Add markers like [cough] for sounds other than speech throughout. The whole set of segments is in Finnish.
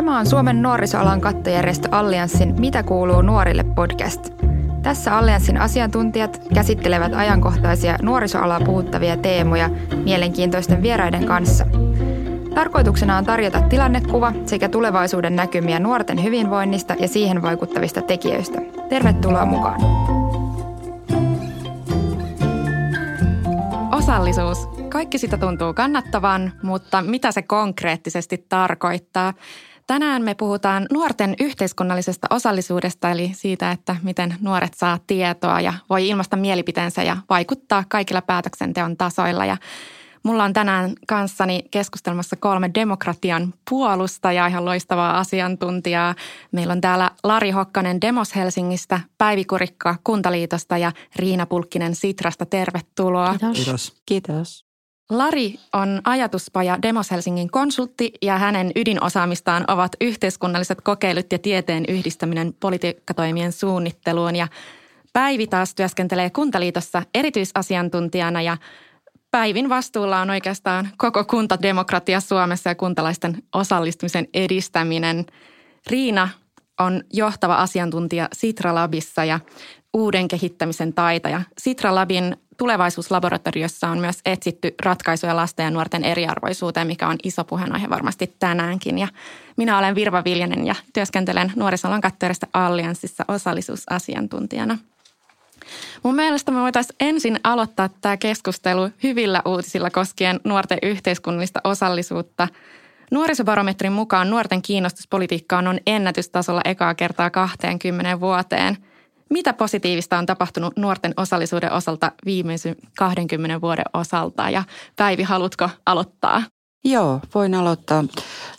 Tämä on Suomen nuorisoalan kattojärjestö Allianssin Mitä kuuluu nuorille podcast. Tässä Allianssin asiantuntijat käsittelevät ajankohtaisia nuorisoalaa puhuttavia teemoja mielenkiintoisten vieraiden kanssa. Tarkoituksena on tarjota tilannekuva sekä tulevaisuuden näkymiä nuorten hyvinvoinnista ja siihen vaikuttavista tekijöistä. Tervetuloa mukaan! Osallisuus. Kaikki sitä tuntuu kannattavan, mutta mitä se konkreettisesti tarkoittaa? Tänään me puhutaan nuorten yhteiskunnallisesta osallisuudesta, eli siitä, että miten nuoret saa tietoa ja voi ilmaista mielipiteensä ja vaikuttaa kaikilla päätöksenteon tasoilla. Ja mulla on tänään kanssani keskustelmassa kolme demokratian puolustajaa, ihan loistavaa asiantuntijaa. Meillä on täällä Lari Hokkanen Demos Helsingistä, Päivi Kurikka Kuntaliitosta ja Riina Pulkkinen Sitrasta. Tervetuloa. Kiitos. Kiitos. Lari on ajatuspaja Demos Helsingin konsultti ja hänen ydinosaamistaan ovat yhteiskunnalliset kokeilut ja tieteen yhdistäminen politiikkatoimien suunnitteluun. Ja Päivi taas työskentelee Kuntaliitossa erityisasiantuntijana ja Päivin vastuulla on oikeastaan koko kuntademokratia Suomessa ja kuntalaisten osallistumisen edistäminen. Riina on johtava asiantuntija Sitra-labissa ja uuden kehittämisen taitaja. Sitra-labin tulevaisuuslaboratoriossa on myös etsitty ratkaisuja lasten ja nuorten eriarvoisuuteen, mikä on iso puheenaihe varmasti tänäänkin. Ja minä olen Virva Viljanen ja työskentelen nuorisolan katteerista Allianssissa osallisuusasiantuntijana. Mun mielestä me voitaisiin ensin aloittaa tämä keskustelu hyvillä uutisilla koskien nuorten yhteiskunnallista osallisuutta. Nuorisobarometrin mukaan nuorten kiinnostus politiikkaan on ennätystasolla ekaa kertaa 20 vuoteen – mitä positiivista on tapahtunut nuorten osallisuuden osalta viimeisen 20 vuoden osalta? Ja Päivi, haluatko aloittaa? Joo, voin aloittaa.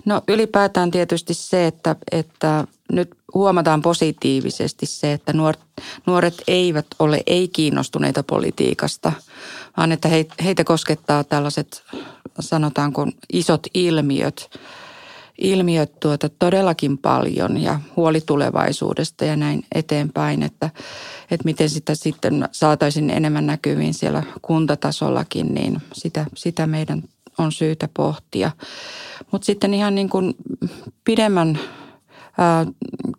No ylipäätään tietysti se, että, että nyt huomataan positiivisesti se, että nuoret, nuoret eivät ole ei-kiinnostuneita politiikasta, vaan että heitä koskettaa tällaiset, sanotaanko, isot ilmiöt – ilmiöt tuota todellakin paljon ja huoli tulevaisuudesta ja näin eteenpäin, että, että miten sitä sitten saataisiin enemmän näkyviin siellä kuntatasollakin, niin sitä, sitä meidän on syytä pohtia. Mutta sitten ihan niin kuin pidemmän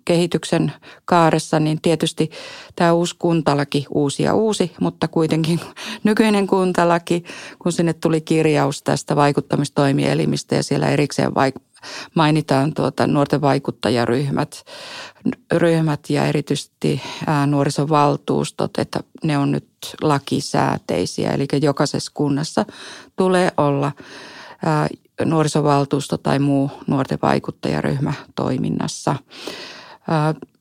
kehityksen kaaressa, niin tietysti tämä uusi kuntalaki, uusi ja uusi, mutta kuitenkin [laughs] nykyinen kuntalaki, kun sinne tuli kirjaus tästä vaikuttamistoimielimistä ja siellä erikseen vaik- mainitaan tuota nuorten vaikuttajaryhmät ryhmät ja erityisesti nuorisovaltuustot, että ne on nyt lakisääteisiä. Eli jokaisessa kunnassa tulee olla nuorisovaltuusto tai muu nuorten vaikuttajaryhmä toiminnassa.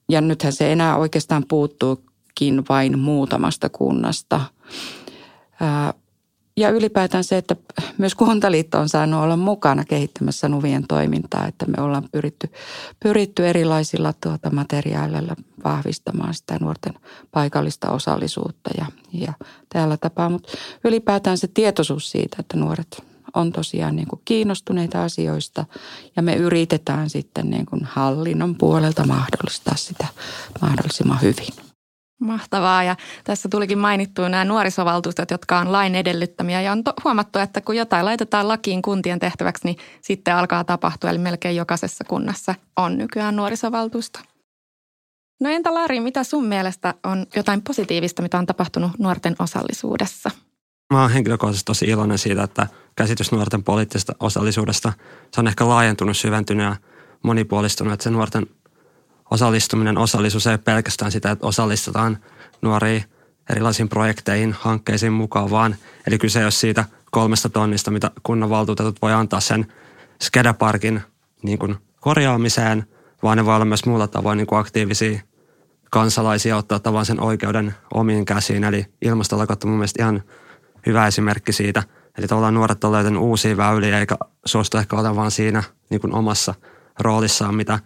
Ja nythän se enää oikeastaan puuttuukin vain muutamasta kunnasta. Ja ylipäätään se, että myös Kuntaliitto on saanut olla mukana kehittämässä Nuvien toimintaa, että me ollaan pyritty, pyritty erilaisilla tuota materiaaleilla vahvistamaan sitä nuorten paikallista osallisuutta ja, ja tällä tapaa. Mutta ylipäätään se tietoisuus siitä, että nuoret on tosiaan niin kuin kiinnostuneita asioista ja me yritetään sitten niin kuin hallinnon puolelta mahdollistaa sitä mahdollisimman hyvin. Mahtavaa ja tässä tulikin mainittua nämä nuorisovaltuustot, jotka on lain edellyttämiä ja on to- huomattu, että kun jotain laitetaan lakiin kuntien tehtäväksi, niin sitten alkaa tapahtua. Eli melkein jokaisessa kunnassa on nykyään nuorisovaltuusto. No entä Lari, mitä sun mielestä on jotain positiivista, mitä on tapahtunut nuorten osallisuudessa? Mä oon henkilökohtaisesti tosi iloinen siitä, että käsitys nuorten poliittisesta osallisuudesta, se on ehkä laajentunut, syventynyt ja monipuolistunut, että se nuorten osallistuminen, osallisuus ei ole pelkästään sitä, että osallistetaan nuoria erilaisiin projekteihin, hankkeisiin mukaan, vaan eli kyse ei ole siitä kolmesta tonnista, mitä kunnanvaltuutetut voi antaa sen skedaparkin niin kuin korjaamiseen, vaan ne voi olla myös muulla tavoin niin kuin aktiivisia kansalaisia ottaa tavan sen oikeuden omiin käsiin. Eli ilmastolakot on mun mielestä ihan hyvä esimerkki siitä. Eli tavallaan nuoret ovat löytäneet uusia väyliä eikä suostu ehkä olemaan vaan siinä niin kuin omassa roolissaan, mitä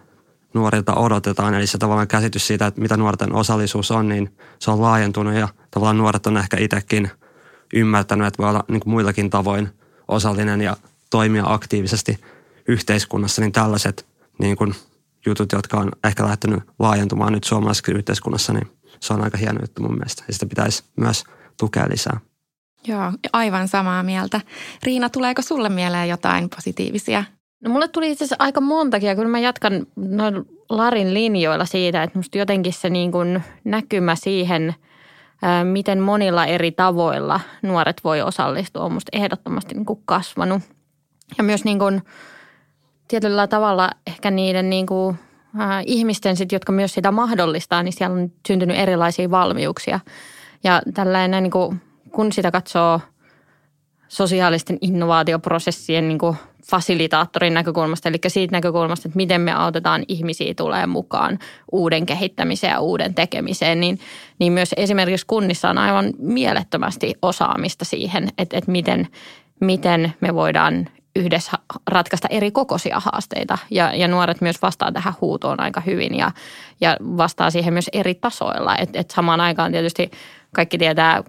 nuorilta odotetaan. Eli se tavallaan käsitys siitä, että mitä nuorten osallisuus on, niin se on laajentunut ja tavallaan nuoret on ehkä itsekin ymmärtänyt, että voi olla niin kuin muillakin tavoin osallinen ja toimia aktiivisesti yhteiskunnassa, niin tällaiset niin kuin jutut, jotka on ehkä lähtenyt laajentumaan nyt suomalaisessa yhteiskunnassa, niin se on aika hieno juttu mun mielestä. Ja sitä pitäisi myös tukea lisää. Joo, aivan samaa mieltä. Riina, tuleeko sulle mieleen jotain positiivisia No mulle tuli itse asiassa aika montakin ja kyllä mä jatkan noin Larin linjoilla siitä, että musta jotenkin se niin kuin näkymä siihen, miten monilla eri tavoilla nuoret voi osallistua, on musta ehdottomasti niin kuin kasvanut. Ja myös niin kuin tietyllä tavalla ehkä niiden niin kuin, ihmisten, sit, jotka myös sitä mahdollistaa, niin siellä on syntynyt erilaisia valmiuksia. Ja tällainen, niin kuin, kun sitä katsoo sosiaalisten innovaatioprosessien niin kuin fasilitaattorin näkökulmasta, eli siitä näkökulmasta, että miten me autetaan ihmisiä tulee mukaan uuden kehittämiseen ja uuden tekemiseen, niin, niin myös esimerkiksi kunnissa on aivan mielettömästi osaamista siihen, että, että miten, miten me voidaan yhdessä ratkaista eri kokoisia haasteita. Ja, ja nuoret myös vastaa tähän huutoon aika hyvin ja, ja vastaa siihen myös eri tasoilla. Et, et samaan aikaan tietysti kaikki tietää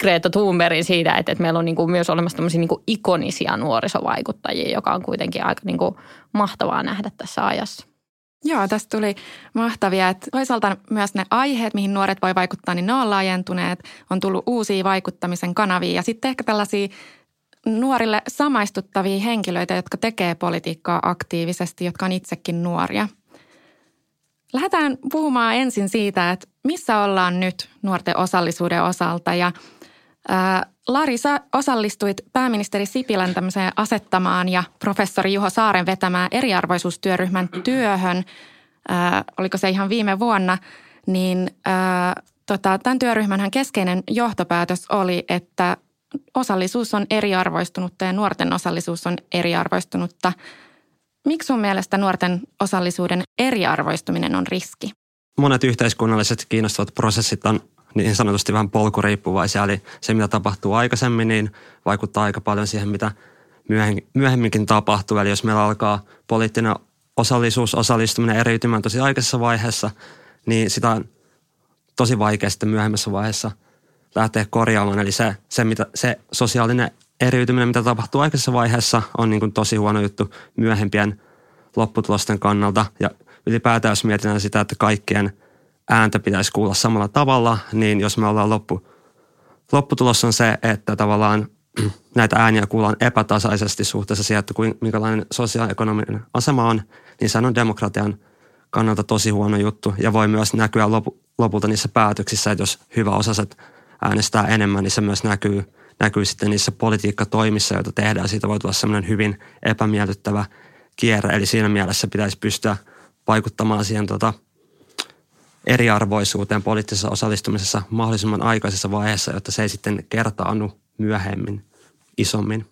Greta Thunbergin siitä, että, että meillä on niin kuin myös olemassa tämmöisiä niin kuin ikonisia nuorisovaikuttajia, joka on kuitenkin aika niin kuin mahtavaa nähdä tässä ajassa. Joo, tästä tuli mahtavia. Että toisaalta myös ne aiheet, mihin nuoret voi vaikuttaa, niin ne on laajentuneet. On tullut uusia vaikuttamisen kanavia ja sitten ehkä tällaisia nuorille samaistuttavia henkilöitä, jotka tekee politiikkaa aktiivisesti, jotka on itsekin nuoria. Lähdetään puhumaan ensin siitä, että missä ollaan nyt nuorten osallisuuden osalta ja – Lari, sä osallistuit pääministeri Sipilän tämmöiseen asettamaan ja professori Juho Saaren vetämään eriarvoisuustyöryhmän työhön. oliko se ihan viime vuonna? Niin tota, tämän työryhmän keskeinen johtopäätös oli, että osallisuus on eriarvoistunutta ja nuorten osallisuus on eriarvoistunutta. Miksi sun mielestä nuorten osallisuuden eriarvoistuminen on riski? Monet yhteiskunnalliset kiinnostavat prosessit on niin sanotusti vähän polkuriippuvaisia. Eli se, mitä tapahtuu aikaisemmin, niin vaikuttaa aika paljon siihen, mitä myöhemminkin tapahtuu. Eli jos meillä alkaa poliittinen osallisuus, osallistuminen eriytymään tosi aikaisessa vaiheessa, niin sitä on tosi vaikea sitten myöhemmässä vaiheessa lähteä korjaamaan. Eli se, se, mitä, se sosiaalinen eriytyminen, mitä tapahtuu aikaisessa vaiheessa, on niin kuin tosi huono juttu myöhempien lopputulosten kannalta. Ja ylipäätään, jos mietitään sitä, että kaikkien – ääntä pitäisi kuulla samalla tavalla, niin jos me ollaan loppu, lopputulos on se, että tavallaan [clears throat] näitä ääniä kuullaan epätasaisesti suhteessa siihen, että minkälainen sosiaalinen asema on, niin se on demokratian kannalta tosi huono juttu ja voi myös näkyä lopu, lopulta niissä päätöksissä, että jos hyvä osaset äänestää enemmän, niin se myös näkyy, näkyy sitten niissä politiikkatoimissa, joita tehdään. Siitä voi tulla semmoinen hyvin epämiellyttävä kierre, eli siinä mielessä pitäisi pystyä vaikuttamaan siihen tota, eriarvoisuuteen poliittisessa osallistumisessa mahdollisimman aikaisessa vaiheessa, jotta se ei sitten kertaannu myöhemmin isommin.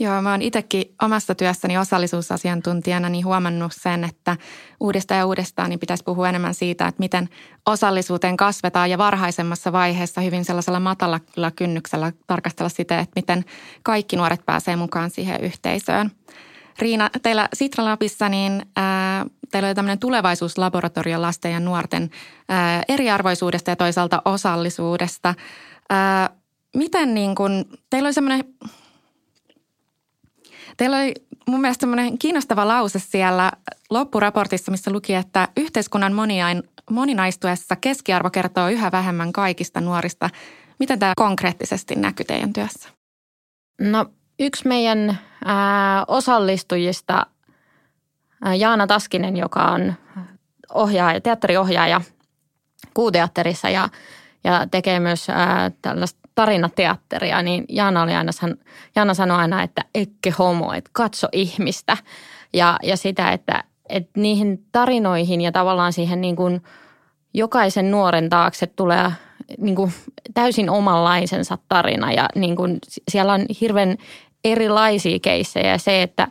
Joo, mä oon itsekin omassa työssäni osallisuusasiantuntijana niin huomannut sen, että uudestaan ja uudestaan niin pitäisi puhua enemmän siitä, että miten osallisuuteen kasvetaan ja varhaisemmassa vaiheessa hyvin sellaisella matalalla kynnyksellä tarkastella sitä, että miten kaikki nuoret pääsee mukaan siihen yhteisöön. Riina, teillä Sitra Lapissa niin ää, teillä oli tämmöinen tulevaisuuslaboratorio lasten ja nuorten eriarvoisuudesta ja toisaalta osallisuudesta. Miten niin kun, teillä oli semmoinen, teillä oli mun mielestä semmoinen kiinnostava lause siellä loppuraportissa, missä luki, että yhteiskunnan moniain, moninaistuessa keskiarvo kertoo yhä vähemmän kaikista nuorista. Miten tämä konkreettisesti näkyy teidän työssä? No yksi meidän ää, osallistujista, Jaana Taskinen, joka on ohjaaja, teatteriohjaaja Kuuteatterissa ja, ja tekee myös ää, tällaista tarinateatteria, niin Jaana, oli aina, Jaana sanoi aina, että ekke homo, että katso ihmistä. Ja, ja sitä, että, että niihin tarinoihin ja tavallaan siihen niin kuin jokaisen nuoren taakse tulee niin kuin täysin omanlaisensa tarina ja niin kuin siellä on hirveän erilaisia keissejä ja se, että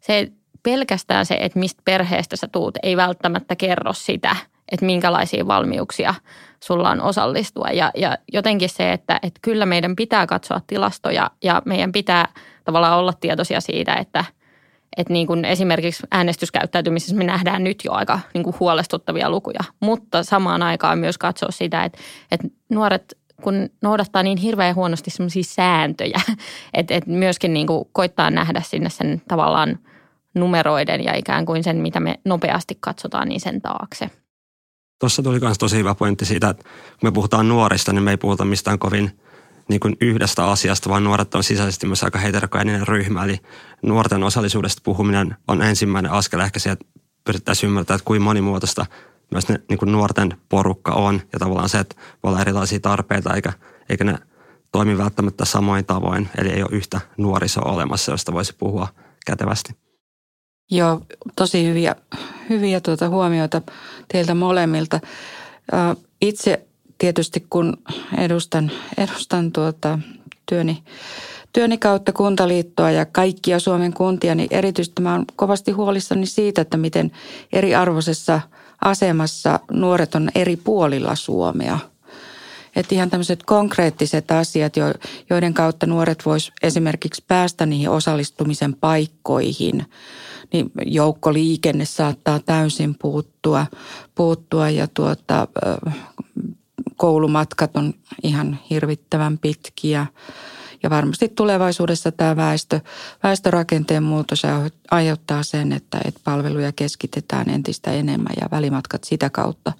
se pelkästään se, että mistä perheestä sä tuut, ei välttämättä kerro sitä, että minkälaisia valmiuksia sulla on osallistua. Ja, ja jotenkin se, että, että kyllä meidän pitää katsoa tilastoja ja meidän pitää tavallaan olla tietoisia siitä, että, että niin kuin esimerkiksi äänestyskäyttäytymisessä me nähdään nyt jo aika niin kuin huolestuttavia lukuja, mutta samaan aikaan myös katsoa sitä, että, että nuoret kun noudattaa niin hirveän huonosti semmoisia sääntöjä, [laughs] että, että myöskin niin kuin koittaa nähdä sinne sen tavallaan numeroiden ja ikään kuin sen, mitä me nopeasti katsotaan, niin sen taakse. Tuossa tuli myös tosi hyvä pointti siitä, että kun me puhutaan nuorista, niin me ei puhuta mistään kovin niin kuin yhdestä asiasta, vaan nuoret on sisäisesti myös aika heterogeneinen ryhmä. Eli nuorten osallisuudesta puhuminen on ensimmäinen askel ehkä siihen, että pyrittäisiin ymmärtää, että kuinka monimuotoista myös ne niin kuin nuorten porukka on. Ja tavallaan se, että voi olla erilaisia tarpeita, eikä, eikä ne toimi välttämättä samoin tavoin. Eli ei ole yhtä nuorisoa olemassa, josta voisi puhua kätevästi. Joo, tosi hyviä, hyviä tuota huomioita teiltä molemmilta. Itse tietysti kun edustan, edustan tuota työni, työni kautta kuntaliittoa ja kaikkia Suomen kuntia, niin erityisesti mä olen kovasti huolissani siitä, että miten eriarvoisessa asemassa nuoret on eri puolilla Suomea. Että ihan tämmöiset konkreettiset asiat, joiden kautta nuoret vois esimerkiksi päästä niihin osallistumisen paikkoihin – niin joukkoliikenne saattaa täysin puuttua, puuttua ja tuota, koulumatkat on ihan hirvittävän pitkiä. Ja varmasti tulevaisuudessa tämä väestö, väestörakenteen muutos aiheuttaa sen, että, että palveluja keskitetään entistä enemmän ja välimatkat sitä kautta,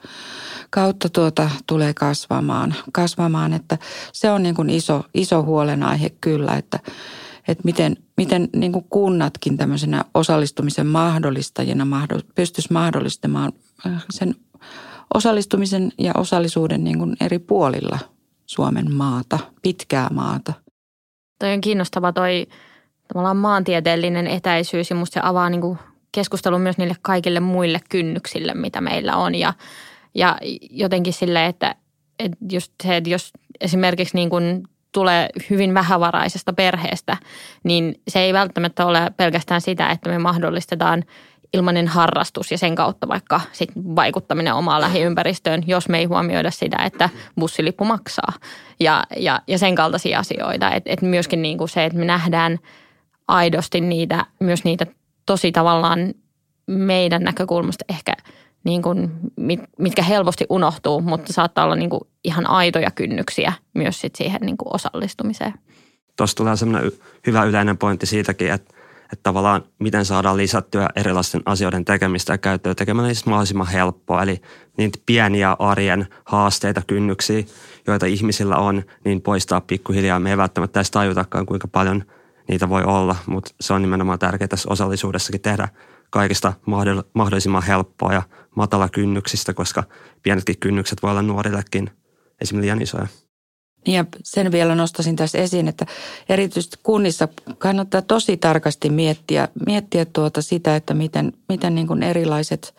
kautta tuota, tulee kasvamaan. kasvamaan. Että se on niin kuin iso, iso huolenaihe kyllä, että, että miten, miten niin kuin kunnatkin tämmöisenä osallistumisen mahdollistajina pystyisi mahdollistamaan äh, sen osallistumisen ja osallisuuden niin kuin eri puolilla Suomen maata, pitkää maata. Toi on kiinnostava toi tavallaan maantieteellinen etäisyys ja musta se avaa niin kuin keskustelun myös niille kaikille muille kynnyksille, mitä meillä on. Ja, ja jotenkin sille, että, että just se, että jos esimerkiksi niin kuin tulee hyvin vähävaraisesta perheestä, niin se ei välttämättä ole pelkästään sitä, että me mahdollistetaan ilmainen harrastus ja sen kautta vaikka sit vaikuttaminen omaan lähiympäristöön, jos me ei huomioida sitä, että bussilippu maksaa ja, ja, ja sen kaltaisia asioita. Et, et myöskin niin kuin se, että me nähdään aidosti niitä, myös niitä tosi tavallaan meidän näkökulmasta ehkä – niin kuin, mitkä helposti unohtuu, mutta saattaa olla niin kuin ihan aitoja kynnyksiä myös sit siihen niin kuin osallistumiseen. Tuossa tulee sellainen hyvä yleinen pointti siitäkin, että, että tavallaan miten saadaan lisättyä erilaisten asioiden tekemistä ja käyttöä tekemällä niistä mahdollisimman helppoa. Eli niitä pieniä arjen haasteita, kynnyksiä, joita ihmisillä on, niin poistaa pikkuhiljaa. Me ei välttämättä edes tajutakaan, kuinka paljon niitä voi olla, mutta se on nimenomaan tärkeää tässä osallisuudessakin tehdä kaikista mahdollisimman helppoa ja matala kynnyksistä, koska pienetkin kynnykset voi olla nuorillekin esimerkiksi liian isoja. Ja sen vielä nostaisin tässä esiin, että erityisesti kunnissa kannattaa tosi tarkasti miettiä, miettiä tuota sitä, että miten, miten niin kuin erilaiset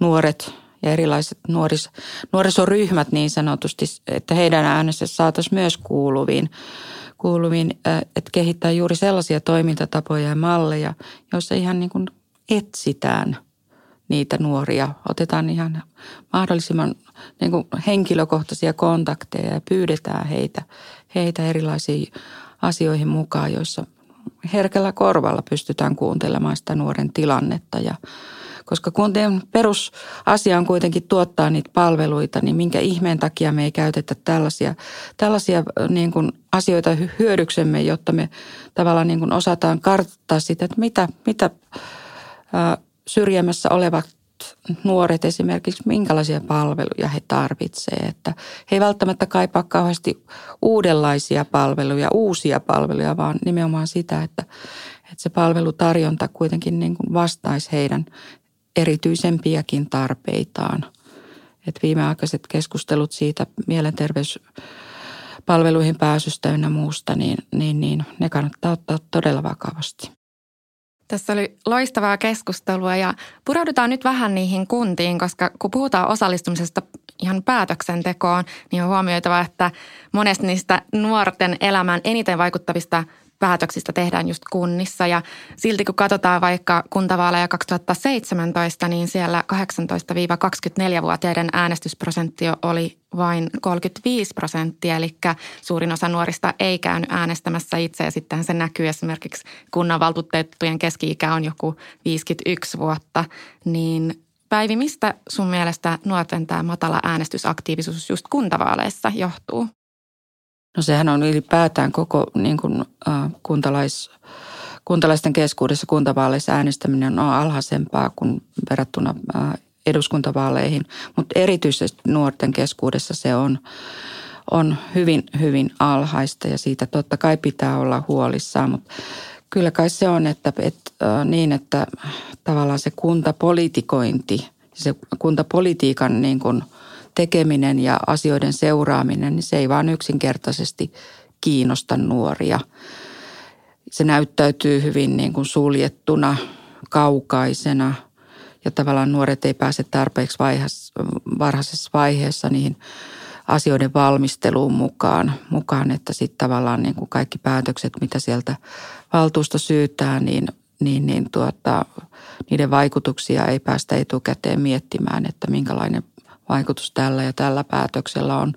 nuoret ja erilaiset nuoris, nuorisoryhmät niin sanotusti, että heidän äänensä saataisiin myös kuuluviin, kuuluviin, että kehittää juuri sellaisia toimintatapoja ja malleja, joissa ihan niin kuin etsitään niitä nuoria. Otetaan ihan mahdollisimman niin kuin henkilökohtaisia kontakteja ja pyydetään heitä, heitä erilaisiin asioihin mukaan, joissa herkällä korvalla pystytään kuuntelemaan sitä nuoren tilannetta. Ja koska kuntien perusasia on kuitenkin tuottaa niitä palveluita, niin minkä ihmeen takia me ei käytetä tällaisia, tällaisia niin kuin asioita hyödyksemme, jotta me tavallaan niin kuin osataan karttaa sitä, että mitä, mitä syrjämässä olevat nuoret esimerkiksi, minkälaisia palveluja he tarvitsevat. Että he ei välttämättä kaipaa kauheasti uudenlaisia palveluja, uusia palveluja, vaan nimenomaan sitä, että, että se palvelutarjonta kuitenkin niin kuin vastaisi heidän erityisempiäkin tarpeitaan. Että viimeaikaiset keskustelut siitä mielenterveyspalveluihin pääsystä ynnä muusta, niin, niin, niin ne kannattaa ottaa todella vakavasti. Tässä oli loistavaa keskustelua ja pureudutaan nyt vähän niihin kuntiin, koska kun puhutaan osallistumisesta ihan päätöksentekoon, niin on huomioitava, että monesti niistä nuorten elämään eniten vaikuttavista päätöksistä tehdään just kunnissa. Ja silti kun katsotaan vaikka kuntavaaleja 2017, niin siellä 18-24-vuotiaiden äänestysprosentti oli vain 35 prosenttia, eli suurin osa nuorista ei käynyt äänestämässä itse ja sitten se näkyy esimerkiksi kunnanvaltuutettujen keski-ikä on joku 51 vuotta, niin Päivi, mistä sun mielestä nuorten tämä matala äänestysaktiivisuus just kuntavaaleissa johtuu? No sehän on ylipäätään koko niin kuin, äh, kuntalais, kuntalaisten keskuudessa kuntavaaleissa äänestäminen on alhaisempaa kuin verrattuna äh, eduskuntavaaleihin, mutta erityisesti nuorten keskuudessa se on, on hyvin, hyvin alhaista ja siitä totta kai pitää olla huolissaan, mutta kyllä kai se on, että, että niin, että tavallaan se kuntapolitikointi, se kuntapolitiikan niin kuin tekeminen ja asioiden seuraaminen, niin se ei vaan yksinkertaisesti kiinnosta nuoria. Se näyttäytyy hyvin niin kuin suljettuna, kaukaisena ja tavallaan nuoret ei pääse tarpeeksi varhaisessa vaiheessa niihin asioiden valmisteluun mukaan, mukaan että sitten tavallaan niin kuin kaikki päätökset, mitä sieltä valtuusto syytää, niin, niin, niin tuota, niiden vaikutuksia ei päästä etukäteen miettimään, että minkälainen vaikutus tällä ja tällä päätöksellä on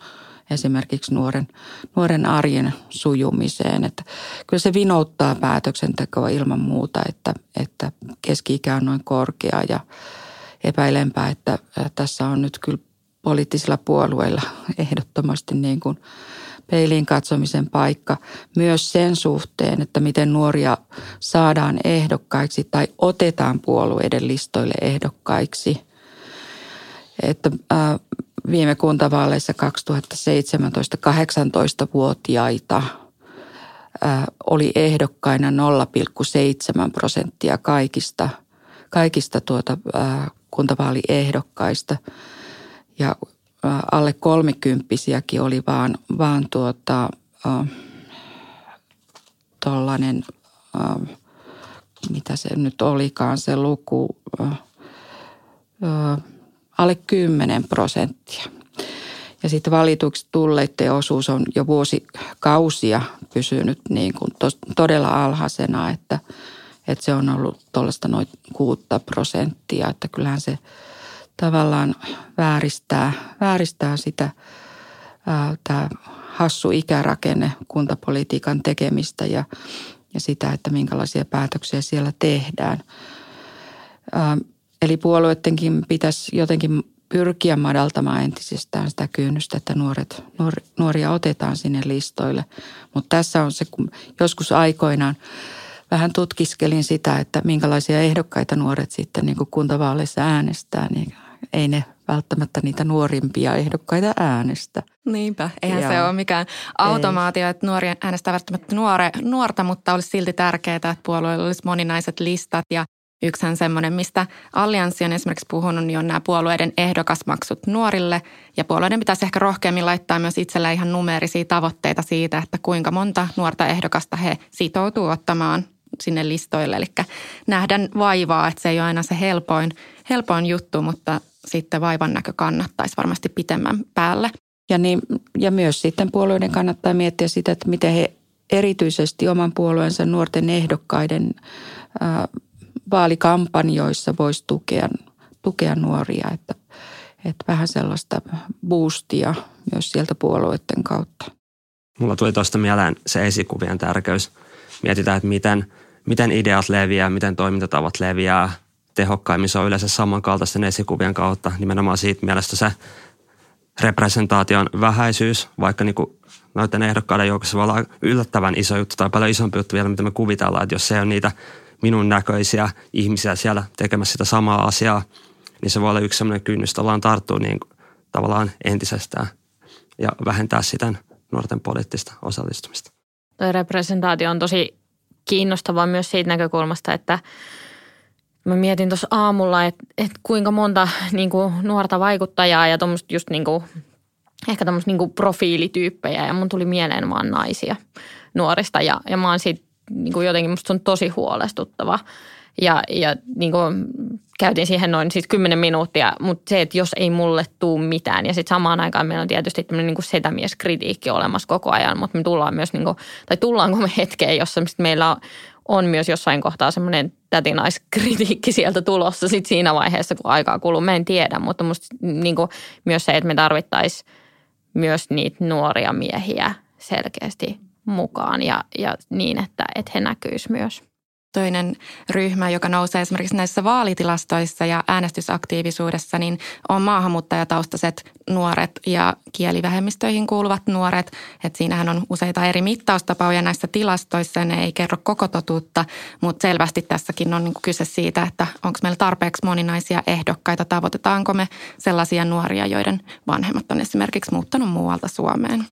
esimerkiksi nuoren, nuoren arjen sujumiseen. Että kyllä se vinouttaa päätöksentekoa ilman muuta, että, että keski-ikä on noin korkea ja epäilempää, että tässä on nyt kyllä poliittisilla puolueilla ehdottomasti niin kuin peiliin katsomisen paikka myös sen suhteen, että miten nuoria saadaan ehdokkaiksi tai otetaan puolueiden listoille ehdokkaiksi. Että äh, viime kuntavaaleissa 2017 18-vuotiaita äh, oli ehdokkaina 0,7 prosenttia kaikista, kaikista tuota, äh, kuntavaaliehdokkaista – ja alle kolmikymppisiäkin oli vaan, vaan tuota, tollainen, mitä se nyt olikaan se luku, alle 10 prosenttia. Ja sitten valituksi tulleiden osuus on jo vuosikausia pysynyt niin kuin tos, todella alhaisena, että, että se on ollut tuollaista noin kuutta prosenttia, että kyllähän se – tavallaan vääristää, vääristää sitä tämä hassu ikärakenne kuntapolitiikan tekemistä ja, ja sitä, että minkälaisia päätöksiä siellä tehdään. Ää, eli puolueidenkin pitäisi jotenkin pyrkiä madaltamaan entisestään sitä kynnystä, että nuoret, nuor, nuoria otetaan sinne listoille. Mutta tässä on se, kun joskus aikoinaan vähän tutkiskelin sitä, että minkälaisia ehdokkaita nuoret sitten niin kuin kuntavaaleissa äänestää, niin ei ne välttämättä niitä nuorimpia ehdokkaita äänestä. Niinpä, eihän ja, se ole mikään automaatio, ei. että nuori äänestää välttämättä nuore, nuorta, mutta olisi silti tärkeää, että puolueilla olisi moninaiset listat ja Yksihän semmoinen, mistä Allianssi on esimerkiksi puhunut, niin on nämä puolueiden ehdokasmaksut nuorille. Ja puolueiden pitäisi ehkä rohkeammin laittaa myös itselle ihan numerisia tavoitteita siitä, että kuinka monta nuorta ehdokasta he sitoutuu ottamaan sinne listoille. Eli nähdään vaivaa, että se ei ole aina se helpoin, helpoin juttu, mutta sitten vaivan näkö kannattaisi varmasti pitemmän päälle. Ja, niin, ja myös sitten puolueiden kannattaa miettiä sitä, että miten he erityisesti oman puolueensa nuorten ehdokkaiden ää, vaalikampanjoissa voisi tukea, tukea nuoria, että, että vähän sellaista boostia myös sieltä puolueiden kautta. Mulla tuli tuosta mieleen se esikuvien tärkeys. Mietitään, että miten – miten ideat leviää, miten toimintatavat leviää tehokkaimmin. Se on yleensä samankaltaisten esikuvien kautta. Nimenomaan siitä mielestä se representaation vähäisyys, vaikka niin noiden ehdokkaiden joukossa voi olla yllättävän iso juttu tai paljon isompi juttu vielä, mitä me kuvitellaan, että jos se on niitä minun näköisiä ihmisiä siellä tekemässä sitä samaa asiaa, niin se voi olla yksi sellainen kynnys tavallaan tarttua niin kuin, tavallaan entisestään ja vähentää sitä nuorten poliittista osallistumista. Tuo representaatio on tosi kiinnostavaa myös siitä näkökulmasta, että mä mietin tuossa aamulla, että, että kuinka monta niin kuin, nuorta vaikuttajaa ja tuommoista just niin kuin, ehkä tuommoista niin profiilityyppejä ja mun tuli mieleen vaan naisia nuorista ja, ja mä oon siitä niin kuin jotenkin musta on tosi huolestuttava. Ja, ja niin kuin käytin siihen noin siis 10 minuuttia, mutta se, että jos ei mulle tuu mitään. Ja sitten samaan aikaan meillä on tietysti tämmöinen niin setämieskritiikki olemassa koko ajan, mutta me tullaan myös, niin kuin, tai tullaanko me hetkeen, jossa meillä on, on myös jossain kohtaa semmoinen tätinaiskritiikki sieltä tulossa sit siinä vaiheessa, kun aikaa kuluu. Mä en tiedä, mutta musta niin kuin, myös se, että me tarvittaisiin myös niitä nuoria miehiä selkeästi mukaan ja, ja niin, että, että he näkyisivät myös. Toinen ryhmä, joka nousee esimerkiksi näissä vaalitilastoissa ja äänestysaktiivisuudessa, niin on maahanmuuttajataustaiset nuoret ja kielivähemmistöihin kuuluvat nuoret. Et siinähän on useita eri mittaustapoja näissä tilastoissa, ne ei kerro koko totuutta, mutta selvästi tässäkin on niinku kyse siitä, että onko meillä tarpeeksi moninaisia ehdokkaita, tavoitetaanko me sellaisia nuoria, joiden vanhemmat on esimerkiksi muuttanut muualta Suomeen.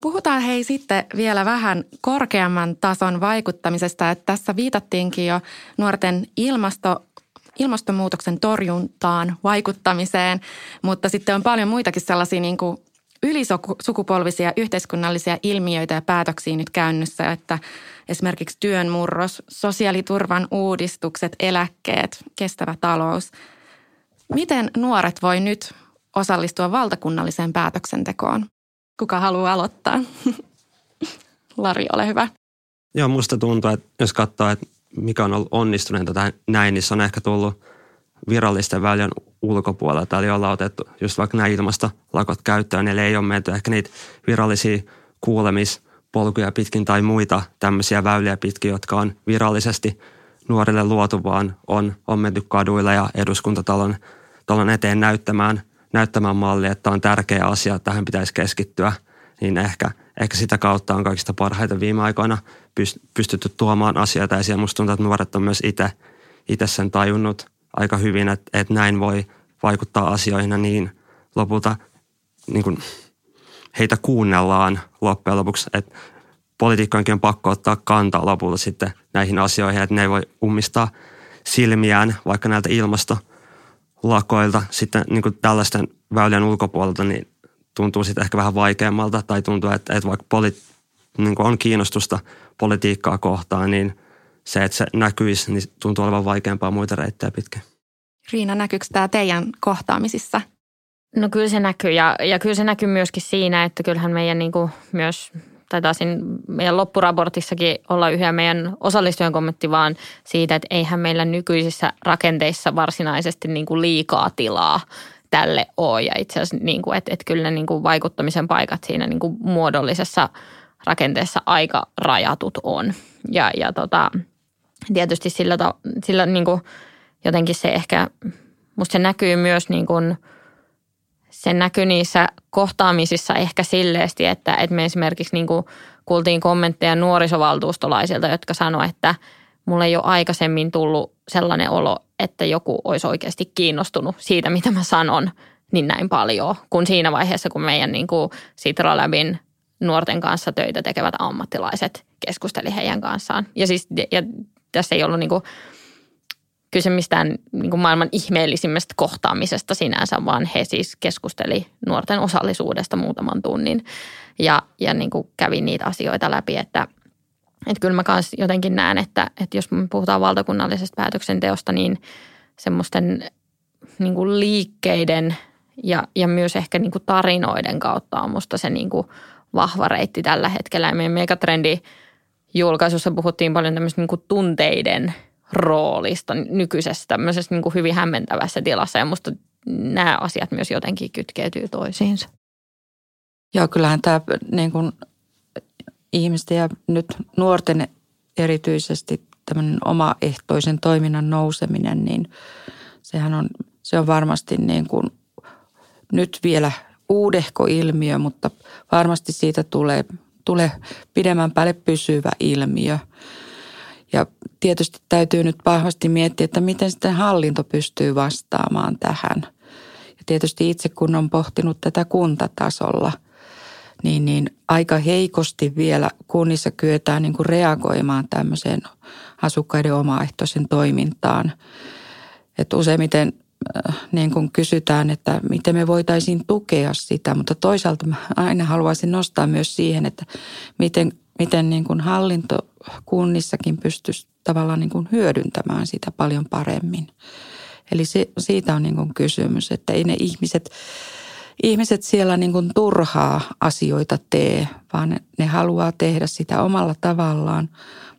Puhutaan hei sitten vielä vähän korkeamman tason vaikuttamisesta. Että tässä viitattiinkin jo nuorten ilmasto, ilmastonmuutoksen torjuntaan, vaikuttamiseen, mutta sitten on paljon muitakin sellaisia niin kuin ylisukupolvisia yhteiskunnallisia ilmiöitä ja päätöksiä nyt käynnissä, että esimerkiksi työn murros, sosiaaliturvan uudistukset, eläkkeet, kestävä talous. Miten nuoret voi nyt osallistua valtakunnalliseen päätöksentekoon? Kuka haluaa aloittaa? [laughs] Lari, ole hyvä. Joo, musta tuntuu, että jos katsoo, että mikä on ollut onnistuneen tätä näin, niin se on ehkä tullut virallisten väylien ulkopuolelta. Eli ollaan otettu just vaikka nämä ilmastolakot käyttöön, niin ei ole menty ehkä niitä virallisia kuulemispolkuja pitkin tai muita tämmöisiä väyliä pitkin, jotka on virallisesti nuorille luotu, vaan on, on menty kaduilla ja eduskuntatalon talon eteen näyttämään, näyttämään mallia, että on tärkeä asia, että tähän pitäisi keskittyä, niin ehkä, ehkä sitä kautta on kaikista parhaita viime aikoina pystytty tuomaan asioita esiin. Musta tuntuu, että nuoret on myös itse, itse sen tajunnut – aika hyvin, että, että näin voi vaikuttaa asioihin ja niin lopulta niin kuin heitä kuunnellaan loppujen lopuksi, että poliitikkojenkin on pakko ottaa kantaa lopulta sitten näihin asioihin, että ne ei voi ummistaa silmiään vaikka näiltä ilmastolakoilta sitten niin kuin tällaisten väylien ulkopuolelta, niin tuntuu sitten ehkä vähän vaikeammalta tai tuntuu, että, että vaikka poli, niin kuin on kiinnostusta politiikkaa kohtaan, niin – se, että se näkyisi, niin tuntuu olevan vaikeampaa muita reittejä pitkin. Riina, näkyykö tämä teidän kohtaamisissa? No kyllä se näkyy ja, ja kyllä se näkyy myöskin siinä, että kyllähän meidän niin kuin myös tai taisin meidän loppuraportissakin olla yhä meidän osallistujan kommentti vaan siitä, että eihän meillä nykyisissä rakenteissa varsinaisesti niin kuin liikaa tilaa tälle ole. Ja itse asiassa, niin kuin, että, että kyllä ne niin kuin vaikuttamisen paikat siinä niin kuin muodollisessa rakenteessa aika rajatut on. Ja, ja tota, tietysti sillä, sillä niin kuin jotenkin se ehkä, musta se näkyy myös niin kuin, se näkyy niissä kohtaamisissa ehkä silleesti, että, että me esimerkiksi niin kuin kuultiin kommentteja nuorisovaltuustolaisilta, jotka sanoivat, että mulle ei ole aikaisemmin tullut sellainen olo, että joku olisi oikeasti kiinnostunut siitä, mitä mä sanon, niin näin paljon, kun siinä vaiheessa, kun meidän niin kuin Sitra Labin nuorten kanssa töitä tekevät ammattilaiset keskusteli heidän kanssaan. Ja siis ja tässä ei ollut niin kuin kyse mistään niin kuin maailman ihmeellisimmästä kohtaamisesta sinänsä, vaan he siis keskusteli nuorten osallisuudesta muutaman tunnin ja, ja niin kuin kävi niitä asioita läpi, että, että kyllä mä myös jotenkin näen, että, että jos me puhutaan valtakunnallisesta päätöksenteosta, niin semmoisten niin kuin liikkeiden ja, ja myös ehkä niin kuin tarinoiden kautta on musta se niin kuin vahva reitti tällä hetkellä. Ja meidän megatrendi julkaisussa puhuttiin paljon tämmöistä niin tunteiden roolista nykyisessä tämmöisessä niin kuin hyvin hämmentävässä tilassa. Ja musta nämä asiat myös jotenkin kytkeytyy toisiinsa. Joo, kyllähän tämä niin kuin ihmisten ja nyt nuorten erityisesti tämmöinen omaehtoisen toiminnan nouseminen, niin sehän on, se on varmasti niin kuin nyt vielä uudehko ilmiö, mutta varmasti siitä tulee tulee pidemmän päälle pysyvä ilmiö. Ja tietysti täytyy nyt vahvasti miettiä, että miten sitten hallinto pystyy vastaamaan tähän. Ja tietysti itse kun on pohtinut tätä kuntatasolla, niin, niin aika heikosti vielä kunnissa kyetään niin kuin reagoimaan tämmöiseen asukkaiden omaehtoisen toimintaan. Että useimmiten Äh, niin kuin kysytään, että miten me voitaisiin tukea sitä, mutta toisaalta mä aina haluaisin nostaa myös siihen, että miten, miten niin kuin hallintokunnissakin pystyisi tavallaan niin kuin hyödyntämään sitä paljon paremmin. Eli se, siitä on niin kuin kysymys, että ei ne ihmiset, ihmiset siellä niin kuin turhaa asioita tee, vaan ne, ne haluaa tehdä sitä omalla tavallaan –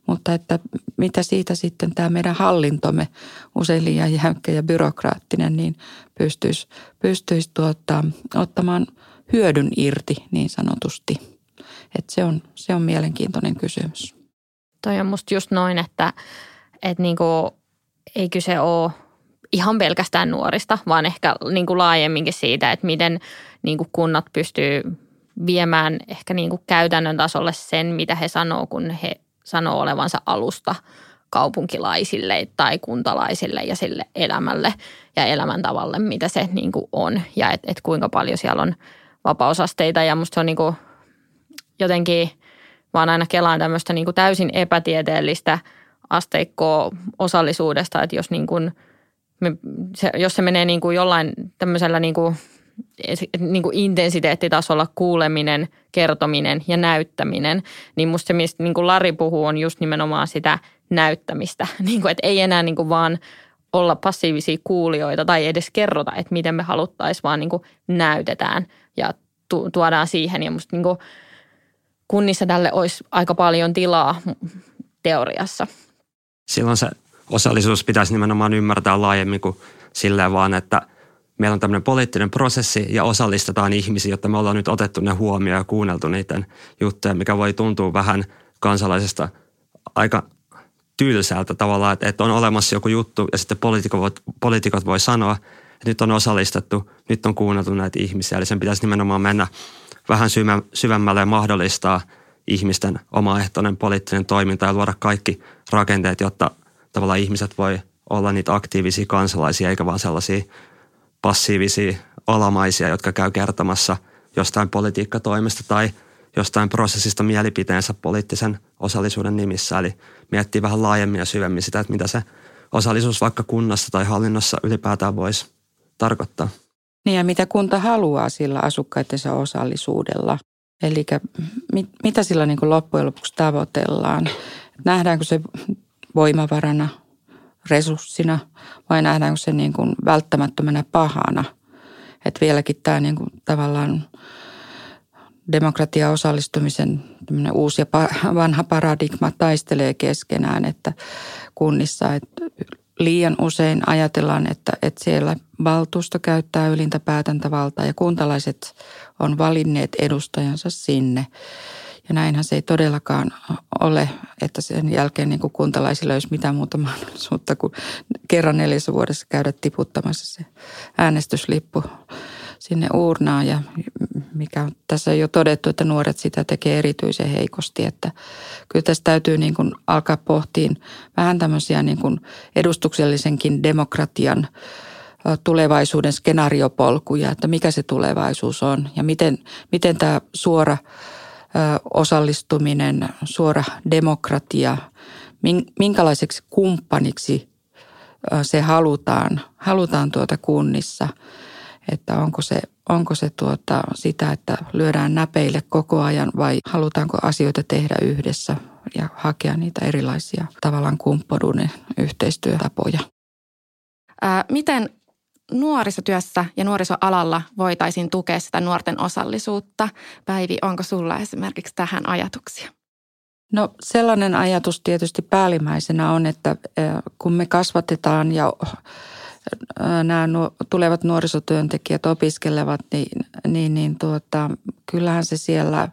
mutta että mitä siitä sitten tämä meidän hallintomme, usein liian jäykkä ja byrokraattinen, niin pystyisi, pystyisi tuota, ottamaan hyödyn irti niin sanotusti. Että se, on, se on mielenkiintoinen kysymys. Toi on musta just noin, että, että niinku, ei kyse ole ihan pelkästään nuorista, vaan ehkä niinku laajemminkin siitä, että miten niinku kunnat pystyy viemään ehkä niinku käytännön tasolle sen, mitä he sanoo, kun he sanoo olevansa alusta kaupunkilaisille tai kuntalaisille ja sille elämälle ja elämäntavalle, mitä se niin kuin on ja että et kuinka paljon siellä on vapausasteita ja musta se on niin kuin jotenkin vaan aina kelaan tämmöistä niin kuin täysin epätieteellistä asteikkoa osallisuudesta, että jos, niin kuin, me, se, jos se menee niin kuin jollain tämmöisellä niin kuin, niin kuin intensiteettitasolla kuuleminen, kertominen ja näyttäminen, niin musta se, mistä niin kuin Lari puhuu, on just nimenomaan sitä näyttämistä. [laughs] Niin kuin, että ei enää niin kuin vaan olla passiivisia kuulijoita tai edes kerrota, että miten me haluttaisiin, vaan niin kuin näytetään ja tu- tuodaan siihen. Ja musta niin kuin kunnissa tälle olisi aika paljon tilaa teoriassa. Silloin se osallisuus pitäisi nimenomaan ymmärtää laajemmin kuin silleen vaan, että meillä on tämmöinen poliittinen prosessi ja osallistetaan ihmisiä, jotta me ollaan nyt otettu ne huomioon ja kuunneltu niiden juttuja, mikä voi tuntua vähän kansalaisesta aika tylsältä tavallaan, että, on olemassa joku juttu ja sitten poliitikot, poliitikot voi sanoa, että nyt on osallistettu, nyt on kuunneltu näitä ihmisiä. Eli sen pitäisi nimenomaan mennä vähän syvemmälle ja mahdollistaa ihmisten omaehtoinen poliittinen toiminta ja luoda kaikki rakenteet, jotta tavallaan ihmiset voi olla niitä aktiivisia kansalaisia eikä vaan sellaisia passiivisia alamaisia, jotka käy kertomassa jostain politiikkatoimesta tai jostain prosessista mielipiteensä poliittisen osallisuuden nimissä. Eli miettii vähän laajemmin ja syvemmin sitä, että mitä se osallisuus vaikka kunnassa tai hallinnossa ylipäätään voisi tarkoittaa. Niin ja mitä kunta haluaa sillä asukkaitensa osallisuudella. Eli mit, mitä sillä niin kuin loppujen lopuksi tavoitellaan. Nähdäänkö se voimavarana, resurssina vai nähdäänkö se niin kuin välttämättömänä pahana. Että vieläkin tämä niin kuin tavallaan demokratia osallistumisen uusi ja vanha paradigma taistelee keskenään, että kunnissa että liian usein ajatellaan, että, että siellä valtuusto käyttää ylintä päätäntävaltaa ja kuntalaiset on valinneet edustajansa sinne. Ja näinhän se ei todellakaan ole, että sen jälkeen niin kuin kuntalaisilla olisi mitään muuta mahdollisuutta kuin kerran neljässä vuodessa käydä tiputtamassa se äänestyslippu sinne uurnaan ja mikä on tässä jo todettu, että nuoret sitä tekee erityisen heikosti, että kyllä tässä täytyy niin kuin alkaa pohtiin vähän tämmöisiä niin kuin edustuksellisenkin demokratian tulevaisuuden skenaariopolkuja, että mikä se tulevaisuus on ja miten, miten tämä suora osallistuminen, suora demokratia, minkälaiseksi kumppaniksi se halutaan, halutaan tuota kunnissa – että onko se, onko se tuota, sitä, että lyödään näpeille koko ajan vai halutaanko asioita tehdä yhdessä ja hakea niitä erilaisia tavallaan kumppanuuden yhteistyötapoja. Ää, miten nuorisotyössä ja nuorisoalalla voitaisiin tukea sitä nuorten osallisuutta? Päivi, onko sulla esimerkiksi tähän ajatuksia? No sellainen ajatus tietysti päällimmäisenä on, että kun me kasvatetaan ja nämä tulevat nuorisotyöntekijät opiskelevat, niin, niin, niin tuota, kyllähän se siellä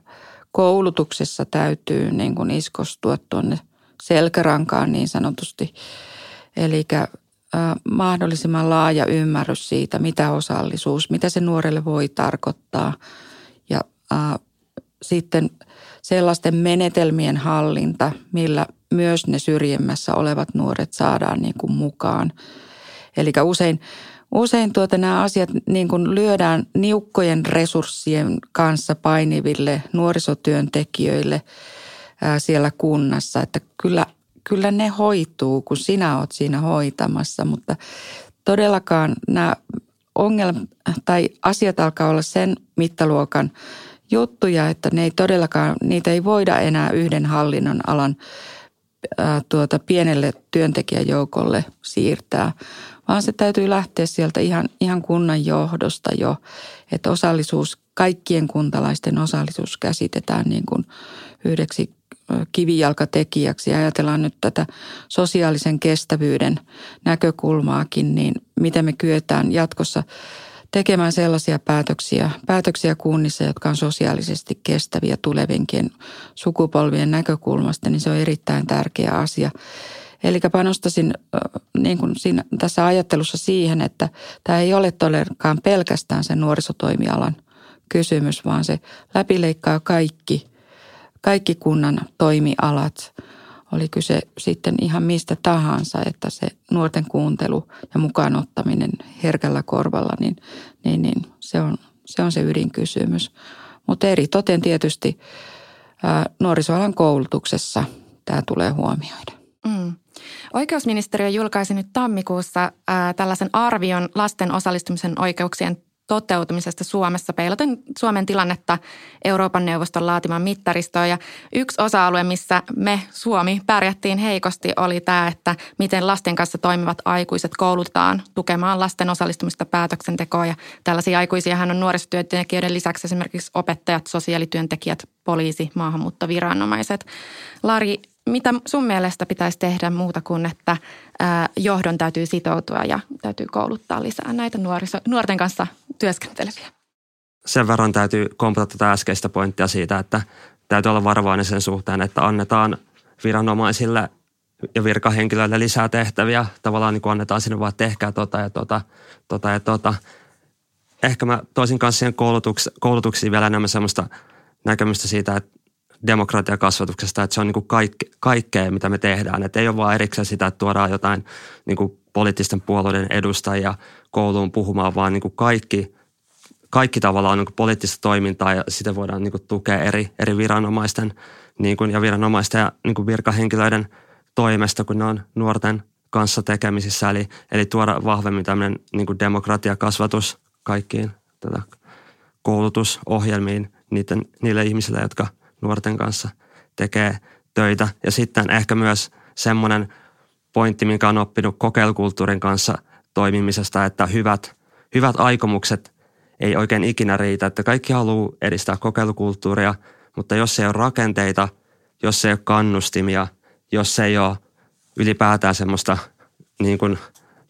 koulutuksessa täytyy niin kuin iskostua tuonne selkärankaan niin sanotusti. Eli mahdollisimman laaja ymmärrys siitä, mitä osallisuus, mitä se nuorelle voi tarkoittaa. Ja äh, sitten sellaisten menetelmien hallinta, millä myös ne syrjemmässä olevat nuoret saadaan niin kuin mukaan – Eli usein, usein tuota nämä asiat niin kuin lyödään niukkojen resurssien kanssa painiville nuorisotyöntekijöille ää, siellä kunnassa, että kyllä, kyllä ne hoituu, kun sinä oot siinä hoitamassa, mutta todellakaan nämä ongelmat tai asiat alkaa olla sen mittaluokan juttuja, että ne ei todellakaan, niitä ei voida enää yhden hallinnon alan tuota, pienelle työntekijäjoukolle siirtää, vaan se täytyy lähteä sieltä ihan, ihan kunnan johdosta jo, että osallisuus, kaikkien kuntalaisten osallisuus käsitetään niin kuin yhdeksi kivijalkatekijäksi. Ja ajatellaan nyt tätä sosiaalisen kestävyyden näkökulmaakin, niin miten me kyetään jatkossa tekemään sellaisia päätöksiä, päätöksiä kunnissa, jotka on sosiaalisesti kestäviä tulevienkin sukupolvien näkökulmasta, niin se on erittäin tärkeä asia. Eli panostasin niin kuin siinä, tässä ajattelussa siihen, että tämä ei ole todellakaan pelkästään sen nuorisotoimialan kysymys, vaan se läpileikkaa kaikki, kaikki kunnan toimialat. Oli kyse sitten ihan mistä tahansa, että se nuorten kuuntelu ja mukaanottaminen herkällä korvalla, niin, niin, niin se, on, se on se ydinkysymys. Mutta eri toten tietysti nuorisoalan koulutuksessa tämä tulee huomioida. Mm. Oikeusministeriö julkaisi nyt tammikuussa ää, tällaisen arvion lasten osallistumisen oikeuksien toteutumisesta Suomessa peilaten Suomen tilannetta Euroopan neuvoston laatiman mittaristoon. Ja yksi osa-alue, missä me Suomi pärjättiin heikosti, oli tämä, että miten lasten kanssa toimivat aikuiset koulutetaan tukemaan lasten osallistumista päätöksentekoon. Ja tällaisia aikuisia hän on nuorisotyöntekijöiden lisäksi esimerkiksi opettajat, sosiaalityöntekijät, poliisi, maahanmuuttoviranomaiset. Lari, mitä sun mielestä pitäisi tehdä muuta kuin, että johdon täytyy sitoutua ja täytyy kouluttaa lisää näitä nuoriso, nuorten kanssa työskenteleviä? Sen verran täytyy kompata tätä äskeistä pointtia siitä, että täytyy olla varovainen sen suhteen, että annetaan viranomaisille ja virkahenkilöille lisää tehtäviä. Tavallaan niin kuin annetaan sinne vaan, tehkää tota ja tota, tota ja tota. Ehkä mä toisin kanssa siihen koulutuks- koulutuksiin vielä enemmän semmoista näkemystä siitä, että demokratiakasvatuksesta, että se on niin kuin kaikke, kaikkea, mitä me tehdään. Että ei ole vaan erikseen sitä, että tuodaan jotain niin kuin poliittisten puolueiden edustajia kouluun puhumaan, vaan niin kuin kaikki, kaikki tavallaan on niin kuin poliittista toimintaa ja sitä voidaan niin kuin tukea eri, eri viranomaisten niin kuin, ja viranomaisten ja niin kuin virkahenkilöiden toimesta, kun ne on nuorten kanssa tekemisissä. Eli, eli tuoda vahvemmin tämmöinen niin kuin demokratiakasvatus kaikkiin tätä koulutusohjelmiin niiden, niille ihmisille, jotka – nuorten kanssa tekee töitä. Ja sitten ehkä myös semmoinen pointti, minkä on oppinut kokeilukulttuurin kanssa toimimisesta, että hyvät, hyvät aikomukset ei oikein ikinä riitä. Että kaikki haluaa edistää kokeilukulttuuria, mutta jos ei ole rakenteita, jos ei ole kannustimia, jos ei ole ylipäätään semmoista niin kuin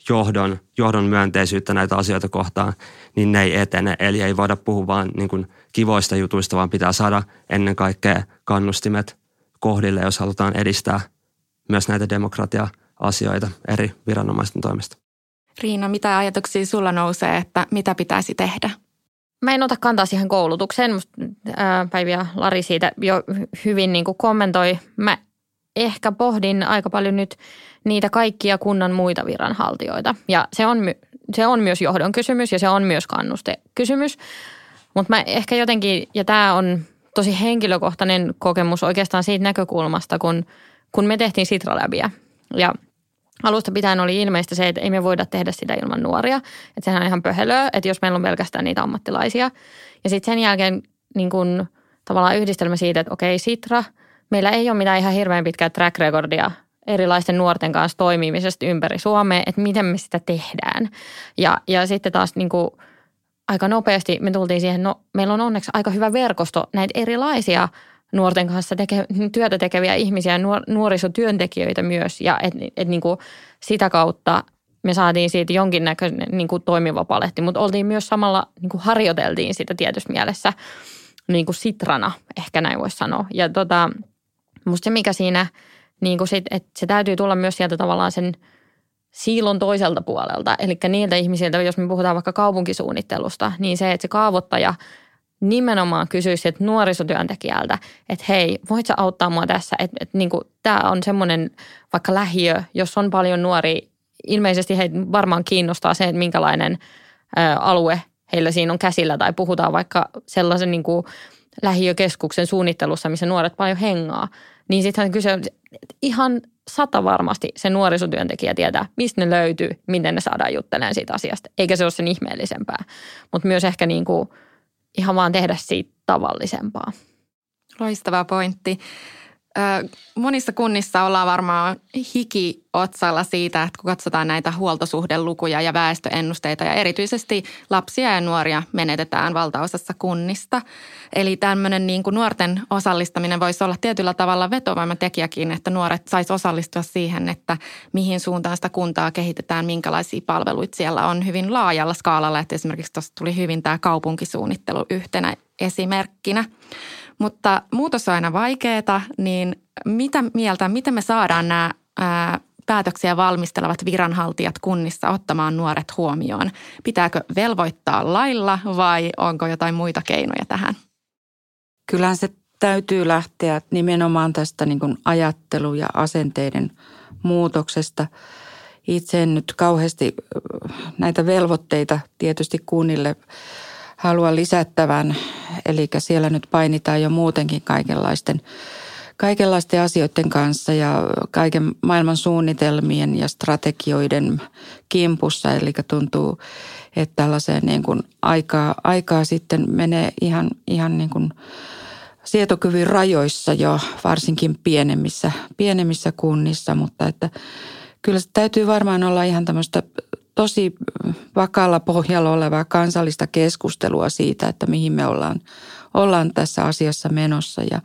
johdon, johdon myönteisyyttä näitä asioita kohtaan, niin ne ei etene. Eli ei voida puhua vain niin kuin kivoista jutuista, vaan pitää saada ennen kaikkea kannustimet kohdille, jos halutaan edistää myös näitä demokratia-asioita eri viranomaisten toimesta. Riina, mitä ajatuksia sulla nousee, että mitä pitäisi tehdä? Mä en ota kantaa siihen koulutukseen. Musta, ää, Päivi ja Lari siitä jo hyvin niin kuin kommentoi. Mä ehkä pohdin aika paljon nyt niitä kaikkia kunnan muita viranhaltijoita. Ja se on, se on myös johdon kysymys ja se on myös kannustekysymys. Mutta mä ehkä jotenkin, ja tämä on tosi henkilökohtainen kokemus oikeastaan siitä näkökulmasta, kun, kun me tehtiin Sitra-läbiä. Ja alusta pitäen oli ilmeistä se, että ei me voida tehdä sitä ilman nuoria. Että sehän on ihan pöhelöä, että jos meillä on pelkästään niitä ammattilaisia. Ja sitten sen jälkeen niin kun, tavallaan yhdistelmä siitä, että okei, Sitra, meillä ei ole mitään ihan hirveän pitkää track recordia erilaisten nuorten kanssa toimimisesta ympäri Suomea, että miten me sitä tehdään. Ja, ja sitten taas niin kuin aika nopeasti me tultiin siihen, no meillä on onneksi aika hyvä verkosto näitä erilaisia nuorten kanssa teke, työtä tekeviä ihmisiä, nuor, nuorisotyöntekijöitä myös. Ja et, et niin kuin sitä kautta me saatiin siitä jonkinnäköinen niin kuin toimiva paletti, mutta oltiin myös samalla, niin kuin harjoiteltiin sitä tietyssä mielessä niin kuin sitrana, ehkä näin voisi sanoa. Ja tota, musta se mikä siinä – niin kuin sit, että se täytyy tulla myös sieltä tavallaan sen siilon toiselta puolelta. Eli niiltä ihmisiltä, jos me puhutaan vaikka kaupunkisuunnittelusta, niin se, että se kaavoittaja nimenomaan kysyisi sieltä nuorisotyöntekijältä, että hei, voit sä auttaa mua tässä? Että, että niin tämä on semmoinen vaikka lähiö, jos on paljon nuori, ilmeisesti heitä varmaan kiinnostaa se, että minkälainen ä, alue heillä siinä on käsillä tai puhutaan vaikka sellaisen niin kuin lähiökeskuksen suunnittelussa, missä nuoret paljon hengaa – niin sittenhän kyse on ihan sata varmasti se nuorisotyöntekijä tietää, mistä ne löytyy, miten ne saadaan juttelemaan siitä asiasta. Eikä se ole sen ihmeellisempää, mutta myös ehkä niin kuin ihan vaan tehdä siitä tavallisempaa. Loistava pointti. Monissa kunnissa ollaan varmaan hiki otsalla siitä, että kun katsotaan näitä huoltosuhdelukuja ja väestöennusteita ja erityisesti lapsia ja nuoria menetetään valtaosassa kunnista. Eli tämmöinen niin kuin nuorten osallistaminen voisi olla tietyllä tavalla vetovoimatekijäkin, että nuoret sais osallistua siihen, että mihin suuntaan sitä kuntaa kehitetään, minkälaisia palveluita siellä on hyvin laajalla skaalalla. Että esimerkiksi tuossa tuli hyvin tämä kaupunkisuunnittelu yhtenä esimerkkinä. Mutta muutos on aina vaikeaa, niin mitä mieltä, miten me saadaan nämä ää, päätöksiä valmistelevat viranhaltijat kunnissa ottamaan nuoret huomioon? Pitääkö velvoittaa lailla vai onko jotain muita keinoja tähän? Kyllähän se täytyy lähteä nimenomaan tästä niin kuin ajattelu- ja asenteiden muutoksesta. Itse en nyt kauheasti näitä velvoitteita tietysti kunnille haluan lisättävän. Eli siellä nyt painitaan jo muutenkin kaikenlaisten, kaikenlaisten asioiden kanssa ja kaiken maailman suunnitelmien ja strategioiden kimpussa. Eli tuntuu, että tällaiseen niin kuin aikaa, aikaa sitten menee ihan, ihan niin kuin sietokyvyn rajoissa jo varsinkin pienemmissä, pienemmissä kunnissa, mutta että kyllä se täytyy varmaan olla ihan tämmöistä tosi vakalla pohjalla olevaa kansallista keskustelua siitä, että mihin me ollaan, ollaan tässä asiassa menossa ja,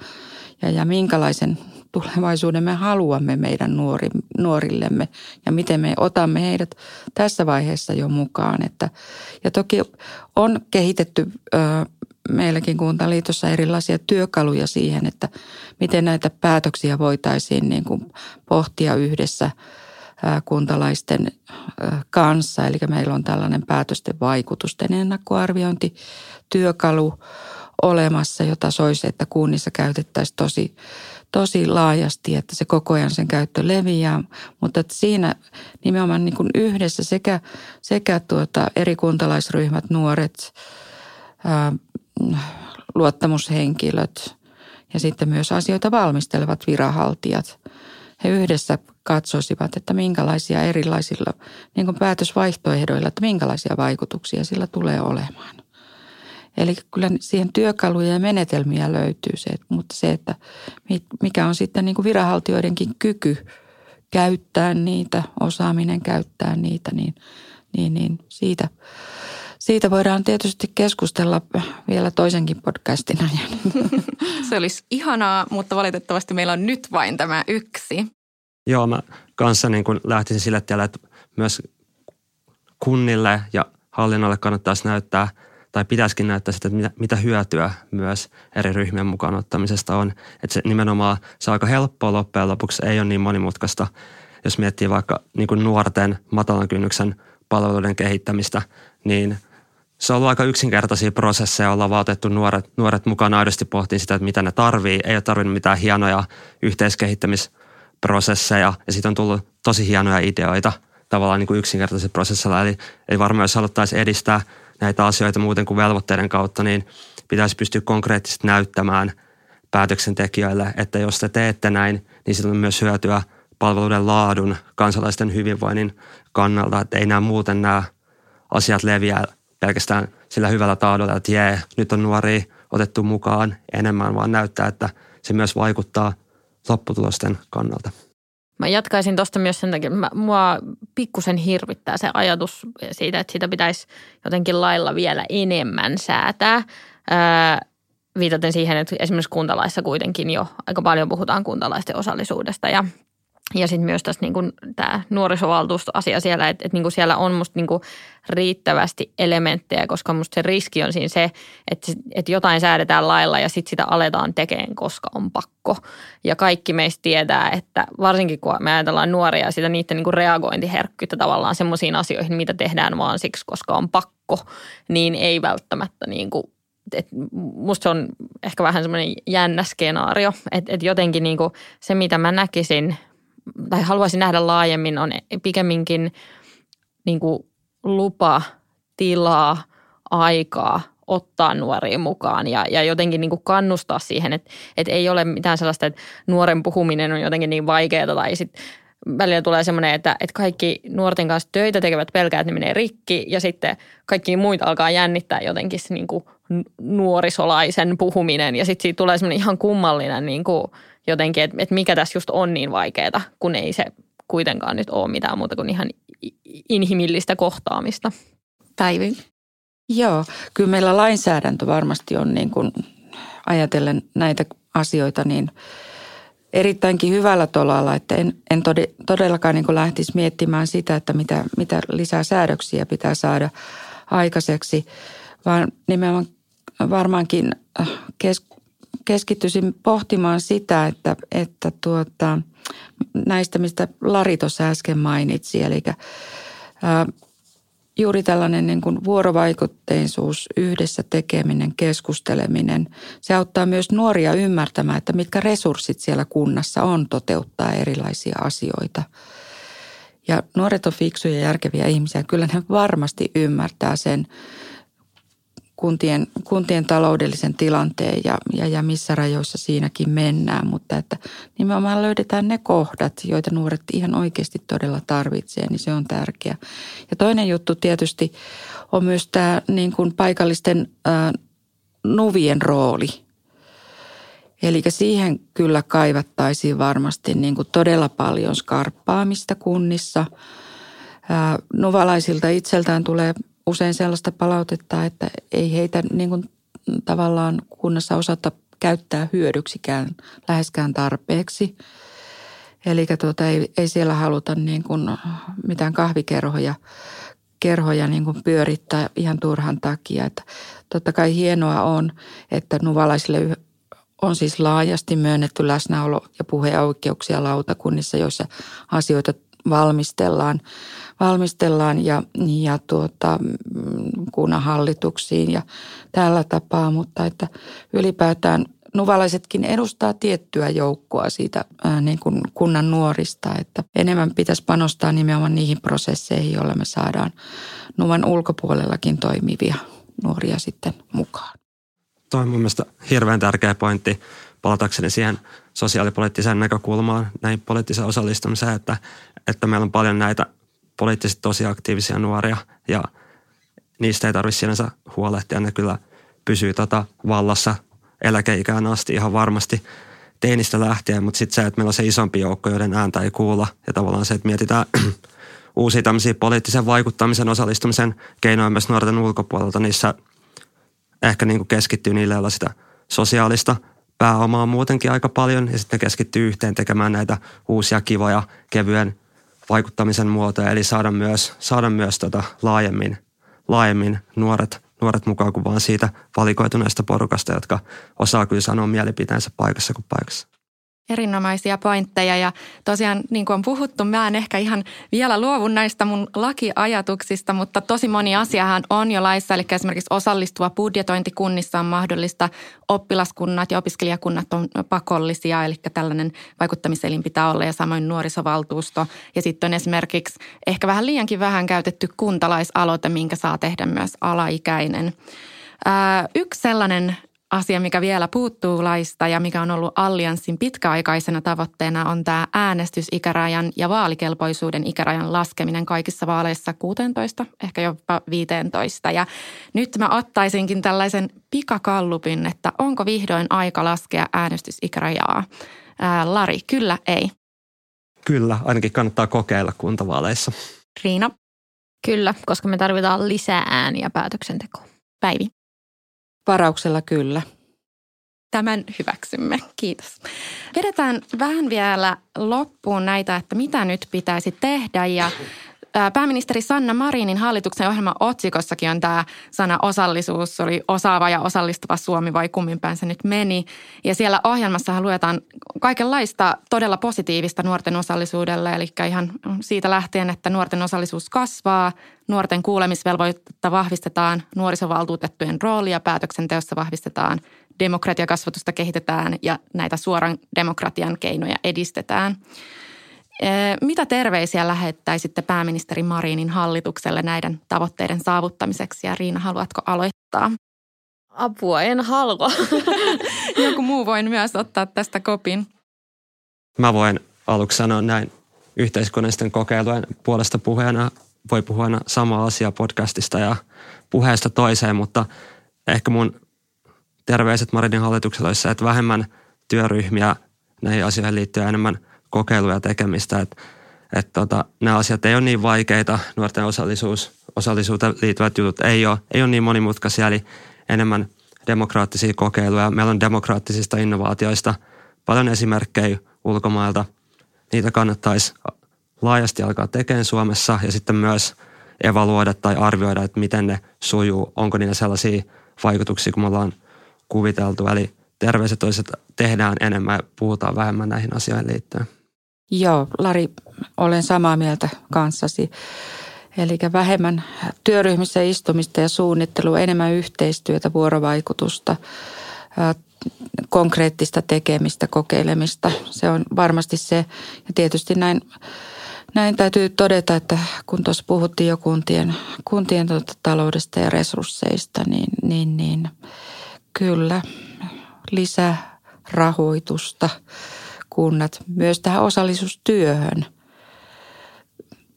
ja, ja minkälaisen tulevaisuuden me haluamme meidän nuori, nuorillemme ja miten me otamme heidät tässä vaiheessa jo mukaan. Että, ja toki on kehitetty ö, meilläkin Kuntaliitossa erilaisia työkaluja siihen, että miten näitä päätöksiä voitaisiin niin kuin pohtia yhdessä kuntalaisten kanssa. Eli meillä on tällainen päätösten vaikutusten ennakkoarviointityökalu olemassa, jota soisi, että kunnissa käytettäisiin tosi, tosi laajasti, että se koko ajan sen käyttö leviää. Mutta että siinä nimenomaan niin kuin yhdessä sekä, sekä tuota eri kuntalaisryhmät, nuoret, ää, luottamushenkilöt ja sitten myös asioita valmistelevat viranhaltijat. He yhdessä katsoisivat, että minkälaisia erilaisilla niin kuin päätösvaihtoehdoilla, että minkälaisia vaikutuksia sillä tulee olemaan. Eli kyllä siihen työkaluja ja menetelmiä löytyy se, mutta se, että mikä on sitten niin kuin viranhaltijoidenkin kyky käyttää niitä, osaaminen käyttää niitä, niin, niin, niin siitä, siitä voidaan tietysti keskustella vielä toisenkin podcastin ajan. [laughs] Se olisi ihanaa, mutta valitettavasti meillä on nyt vain tämä yksi. Joo, mä kanssa niin kun lähtisin sille tielle, että myös kunnille ja hallinnolle kannattaisi näyttää tai pitäisikin näyttää sitä, että mitä, mitä hyötyä myös eri ryhmien mukaan ottamisesta on. Että se nimenomaan se on aika helppoa loppujen lopuksi, ei ole niin monimutkaista. Jos miettii vaikka niin kuin nuorten matalan kynnyksen palveluiden kehittämistä, niin – se on ollut aika yksinkertaisia prosesseja, ollaan vaan otettu nuoret, nuoret mukaan aidosti pohtiin sitä, että mitä ne tarvii. Ei ole tarvinnut mitään hienoja yhteiskehittämisprosesseja ja siitä on tullut tosi hienoja ideoita tavallaan niin kuin yksinkertaisilla prosessilla. Eli, eli varmaan jos haluttaisiin edistää näitä asioita muuten kuin velvoitteiden kautta, niin pitäisi pystyä konkreettisesti näyttämään päätöksentekijöille, että jos te teette näin, niin sillä on myös hyötyä palveluiden laadun, kansalaisten hyvinvoinnin kannalta, että ei nämä muuten nämä asiat leviä pelkästään sillä hyvällä taadolla, että jee, nyt on nuori otettu mukaan enemmän, vaan näyttää, että se myös vaikuttaa lopputulosten kannalta. Mä jatkaisin tuosta myös sen takia, että mua pikkusen hirvittää se ajatus siitä, että sitä pitäisi jotenkin lailla vielä enemmän säätää. Öö, viitaten siihen, että esimerkiksi kuntalaissa kuitenkin jo aika paljon puhutaan kuntalaisten osallisuudesta ja ja sitten myös tässä niin tämä nuorisovaltuustoasia siellä, että, että niin siellä on musta niin riittävästi elementtejä, koska musta se riski on siinä se, että, että jotain säädetään lailla ja sitten sitä aletaan tekemään, koska on pakko. Ja kaikki meistä tietää, että varsinkin kun me ajatellaan nuoria sitä niiden niin reagointiherkkyyttä tavallaan semmoisiin asioihin, mitä tehdään vaan siksi, koska on pakko, niin ei välttämättä niin kuin et musta se on ehkä vähän semmoinen jännä skenaario, että et jotenkin niinku se, mitä mä näkisin – tai haluaisin nähdä laajemmin, on pikemminkin niin kuin lupa, tilaa, aikaa ottaa nuoria mukaan ja, ja jotenkin niin kuin kannustaa siihen, että, että ei ole mitään sellaista, että nuoren puhuminen on jotenkin niin vaikeaa tai sitten välillä tulee semmoinen, että, että kaikki nuorten kanssa töitä tekevät pelkää, että ne menee rikki ja sitten kaikki muita alkaa jännittää jotenkin se niin kuin nuorisolaisen puhuminen ja sitten siitä tulee semmoinen ihan kummallinen niin kuin – jotenkin, että, että mikä tässä just on niin vaikeaa, kun ei se kuitenkaan nyt ole mitään muuta kuin ihan inhimillistä kohtaamista. Päivi. Joo, kyllä meillä lainsäädäntö varmasti on niin kuin ajatellen näitä asioita niin erittäinkin hyvällä tolalla, että en, en todellakaan niin kuin lähtisi miettimään sitä, että mitä, mitä lisää säädöksiä pitää saada aikaiseksi, vaan nimenomaan varmaankin äh, kes, keskittyisin pohtimaan sitä, että, että tuota, näistä, mistä Lari tuossa äsken mainitsi, eli ää, juuri tällainen niin kuin vuorovaikutteisuus, yhdessä tekeminen, keskusteleminen, se auttaa myös nuoria ymmärtämään, että mitkä resurssit siellä kunnassa on toteuttaa erilaisia asioita. Ja nuoret on fiksuja ja järkeviä ihmisiä, kyllä ne varmasti ymmärtää sen, kuntien, kuntien taloudellisen tilanteen ja, ja, ja missä rajoissa siinäkin mennään, mutta että nimenomaan löydetään ne kohdat, joita nuoret ihan oikeasti todella tarvitsee, niin se on tärkeä. Ja toinen juttu tietysti on myös tämä niin kuin paikallisten ää, nuvien rooli. Eli siihen kyllä kaivattaisiin varmasti niin kuin todella paljon skarppaamista kunnissa. Nuvalaisilta itseltään tulee usein sellaista palautetta, että ei heitä niin kuin tavallaan kunnassa osata käyttää hyödyksikään läheskään tarpeeksi. Eli tuota, ei, ei siellä haluta niin kuin mitään kahvikerhoja kerhoja niin kuin pyörittää ihan turhan takia. Että totta kai hienoa on, että nuvalaisille on siis laajasti myönnetty läsnäolo- ja puheoikeuksia lautakunnissa, joissa asioita valmistellaan, valmistellaan ja, ja tuota, kunnanhallituksiin ja tällä tapaa, mutta että ylipäätään nuvalaisetkin edustaa tiettyä joukkoa siitä ää, niin kuin kunnan nuorista, että enemmän pitäisi panostaa nimenomaan niihin prosesseihin, joilla me saadaan nuvan ulkopuolellakin toimivia nuoria sitten mukaan. Tuo on mun mielestä hirveän tärkeä pointti palatakseni siihen sosiaalipoliittiseen näkökulmaan, näin poliittiseen osallistumiseen, että, että meillä on paljon näitä poliittisesti tosi aktiivisia nuoria ja niistä ei tarvitse sinänsä huolehtia. Ne kyllä pysyy tota vallassa eläkeikään asti ihan varmasti teinistä lähtien, mutta sitten se, että meillä on se isompi joukko, joiden ääntä ei kuulla ja tavallaan se, että mietitään [clears throat] uusia tämmöisiä poliittisen vaikuttamisen osallistumisen keinoja myös nuorten ulkopuolelta, niissä ehkä niin kuin keskittyy niille, joilla sitä sosiaalista pääomaa muutenkin aika paljon ja sitten keskittyy yhteen tekemään näitä uusia kivoja kevyen vaikuttamisen muotoja, eli saada myös, saada myös tota laajemmin, laajemmin nuoret, nuoret mukaan kuin vaan siitä valikoituneesta porukasta, jotka osaa kyllä sanoa mielipiteensä paikassa kuin paikassa. Erinomaisia pointteja ja tosiaan niin kuin on puhuttu, mä en ehkä ihan vielä luovun näistä mun lakiajatuksista, mutta tosi moni asiahan on jo laissa, eli esimerkiksi osallistuva budjetointi kunnissa on mahdollista, oppilaskunnat ja opiskelijakunnat on pakollisia, eli tällainen vaikuttamiselin pitää olla ja samoin nuorisovaltuusto. Ja sitten on esimerkiksi ehkä vähän liiankin vähän käytetty kuntalaisaloite, minkä saa tehdä myös alaikäinen. yksi sellainen asia, mikä vielä puuttuu laista ja mikä on ollut allianssin pitkäaikaisena tavoitteena on tämä äänestysikärajan ja vaalikelpoisuuden ikärajan laskeminen kaikissa vaaleissa 16, ehkä jopa 15. Ja nyt mä ottaisinkin tällaisen pikakallupin, että onko vihdoin aika laskea äänestysikärajaa. Ää, Lari, kyllä, ei. Kyllä, ainakin kannattaa kokeilla kuntavaaleissa. Riina. Kyllä, koska me tarvitaan lisää ääniä päätöksentekoon. Päivi. Varauksella kyllä. Tämän hyväksymme. Kiitos. Vedetään vähän vielä loppuun näitä, että mitä nyt pitäisi tehdä ja Pääministeri Sanna Marinin hallituksen ohjelman otsikossakin on tämä sana osallisuus. Oli osaava ja osallistuva Suomi vai kummin päin se nyt meni. Ja siellä ohjelmassa luetaan kaikenlaista todella positiivista nuorten osallisuudelle. Eli ihan siitä lähtien, että nuorten osallisuus kasvaa, nuorten kuulemisvelvoitetta vahvistetaan, nuorisovaltuutettujen roolia päätöksenteossa vahvistetaan, demokratiakasvatusta kehitetään ja näitä suoran demokratian keinoja edistetään – mitä terveisiä lähettäisitte pääministeri Marinin hallitukselle näiden tavoitteiden saavuttamiseksi? Ja Riina, haluatko aloittaa? Apua, en halua. [laughs] Joku muu voi myös ottaa tästä kopin. Mä voin aluksi sanoa näin yhteiskunnallisten kokeilujen puolesta puheena. Voi puhua aina sama asia podcastista ja puheesta toiseen, mutta ehkä mun terveiset Marinin hallituksella olisi se, että vähemmän työryhmiä näihin asioihin liittyen enemmän – kokeiluja tekemistä, että että tota, nämä asiat ei ole niin vaikeita, nuorten osallisuus, osallisuuteen liittyvät jutut ei ole, ei ole niin monimutkaisia, eli enemmän demokraattisia kokeiluja. Meillä on demokraattisista innovaatioista paljon esimerkkejä ulkomailta. Niitä kannattaisi laajasti alkaa tekemään Suomessa ja sitten myös evaluoida tai arvioida, että miten ne sujuu, onko niillä sellaisia vaikutuksia, kun me ollaan kuviteltu. Eli terveiset että tehdään enemmän ja puhutaan vähemmän näihin asioihin liittyen. Joo, Lari, olen samaa mieltä kanssasi. Eli vähemmän työryhmissä istumista ja suunnittelua, enemmän yhteistyötä, vuorovaikutusta, konkreettista tekemistä, kokeilemista. Se on varmasti se. Ja tietysti näin, Näin täytyy todeta, että kun tuossa puhuttiin jo kuntien, kuntien tuota taloudesta ja resursseista, niin, niin, niin kyllä lisärahoitusta kunnat myös tähän osallisuustyöhön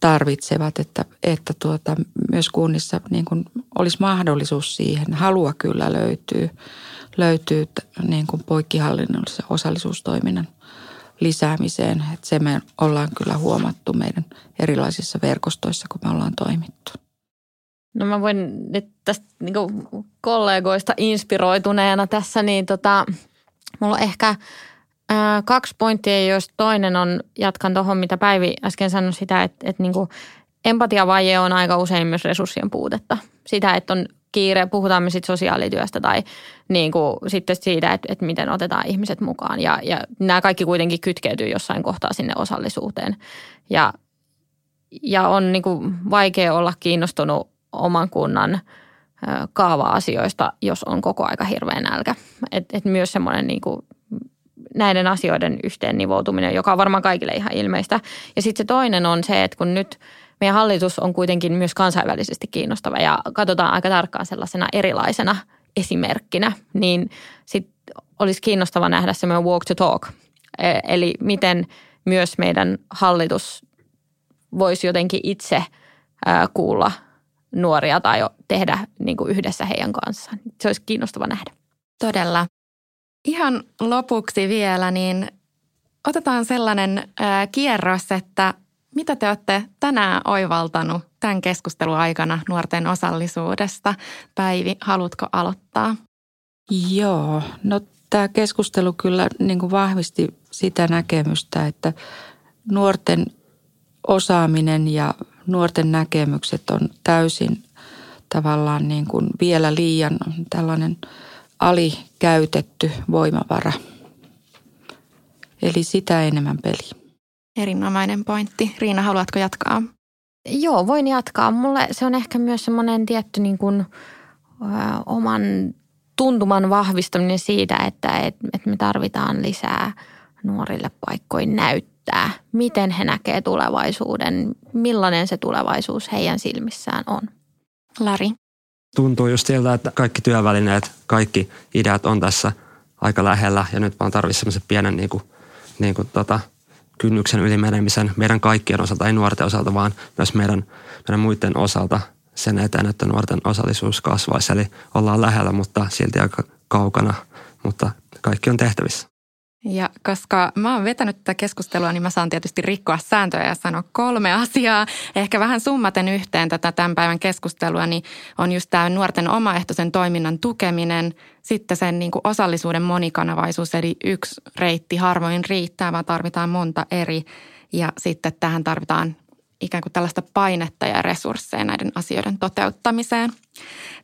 tarvitsevat, että, että tuota, myös kunnissa niin kuin olisi mahdollisuus siihen. Halua kyllä löytyy, löytyy niin kuin poikkihallinnollisen osallisuustoiminnan lisäämiseen. Että se me ollaan kyllä huomattu meidän erilaisissa verkostoissa, kun me ollaan toimittu. No mä voin nyt tästä niin kollegoista inspiroituneena tässä, niin tota, mulla on ehkä ää, kaksi pointtia, joista toinen on, jatkan tuohon mitä Päivi äsken sanoi sitä, että, että niin empatiavaje on aika usein myös resurssien puutetta. Sitä, että on kiire, puhutaan me sitten sosiaalityöstä tai niin kuin sitten siitä, että, että miten otetaan ihmiset mukaan. Ja, ja nämä kaikki kuitenkin kytkeytyy jossain kohtaa sinne osallisuuteen. Ja, ja on niin kuin vaikea olla kiinnostunut oman kunnan kaava-asioista, jos on koko aika hirveän nälkä. Et, et myös semmoinen niin näiden asioiden yhteen nivoutuminen, joka on varmaan kaikille ihan ilmeistä. Ja sitten se toinen on se, että kun nyt – meidän hallitus on kuitenkin myös kansainvälisesti kiinnostava ja katsotaan aika tarkkaan sellaisena erilaisena esimerkkinä, niin sit olisi kiinnostava nähdä semmoinen walk to talk. E, eli miten myös meidän hallitus voisi jotenkin itse kuulla nuoria tai tehdä niin kuin yhdessä heidän kanssaan. Se olisi kiinnostava nähdä. Todella. Ihan lopuksi vielä, niin otetaan sellainen kierros, että mitä te olette tänään oivaltanut tämän keskustelun aikana nuorten osallisuudesta? Päivi, haluatko aloittaa? Joo, no tämä keskustelu kyllä niin kuin vahvisti sitä näkemystä, että nuorten osaaminen ja nuorten näkemykset on täysin tavallaan niin kuin vielä liian tällainen alikäytetty voimavara. Eli sitä enemmän peli. Erinomainen pointti. Riina, haluatko jatkaa? Joo, voin jatkaa. Mulle se on ehkä myös semmoinen tietty niin kuin, ö, oman tuntuman vahvistaminen siitä, että et, et me tarvitaan lisää nuorille paikkoin näyttää, miten he näkee tulevaisuuden, millainen se tulevaisuus heidän silmissään on. Lari. Tuntuu just siltä, että kaikki työvälineet, kaikki ideat on tässä aika lähellä ja nyt vaan tarvitsisi semmoisen pienen niin kuin, niin kuin tota, kynnyksen ylimenemisen meidän kaikkien osalta, ei nuorten osalta, vaan myös meidän, meidän muiden osalta sen eteen, että nuorten osallisuus kasvaisi. Eli ollaan lähellä, mutta silti aika kaukana, mutta kaikki on tehtävissä. Ja koska mä oon vetänyt tätä keskustelua, niin mä saan tietysti rikkoa sääntöjä ja sanoa kolme [laughs] asiaa. Ehkä vähän summaten yhteen tätä tämän päivän keskustelua, niin on just tämä nuorten omaehtoisen toiminnan tukeminen, sitten sen niin kuin osallisuuden monikanavaisuus, eli yksi reitti harvoin riittää, vaan tarvitaan monta eri. Ja sitten tähän tarvitaan ikään kuin tällaista painetta ja resursseja näiden asioiden toteuttamiseen.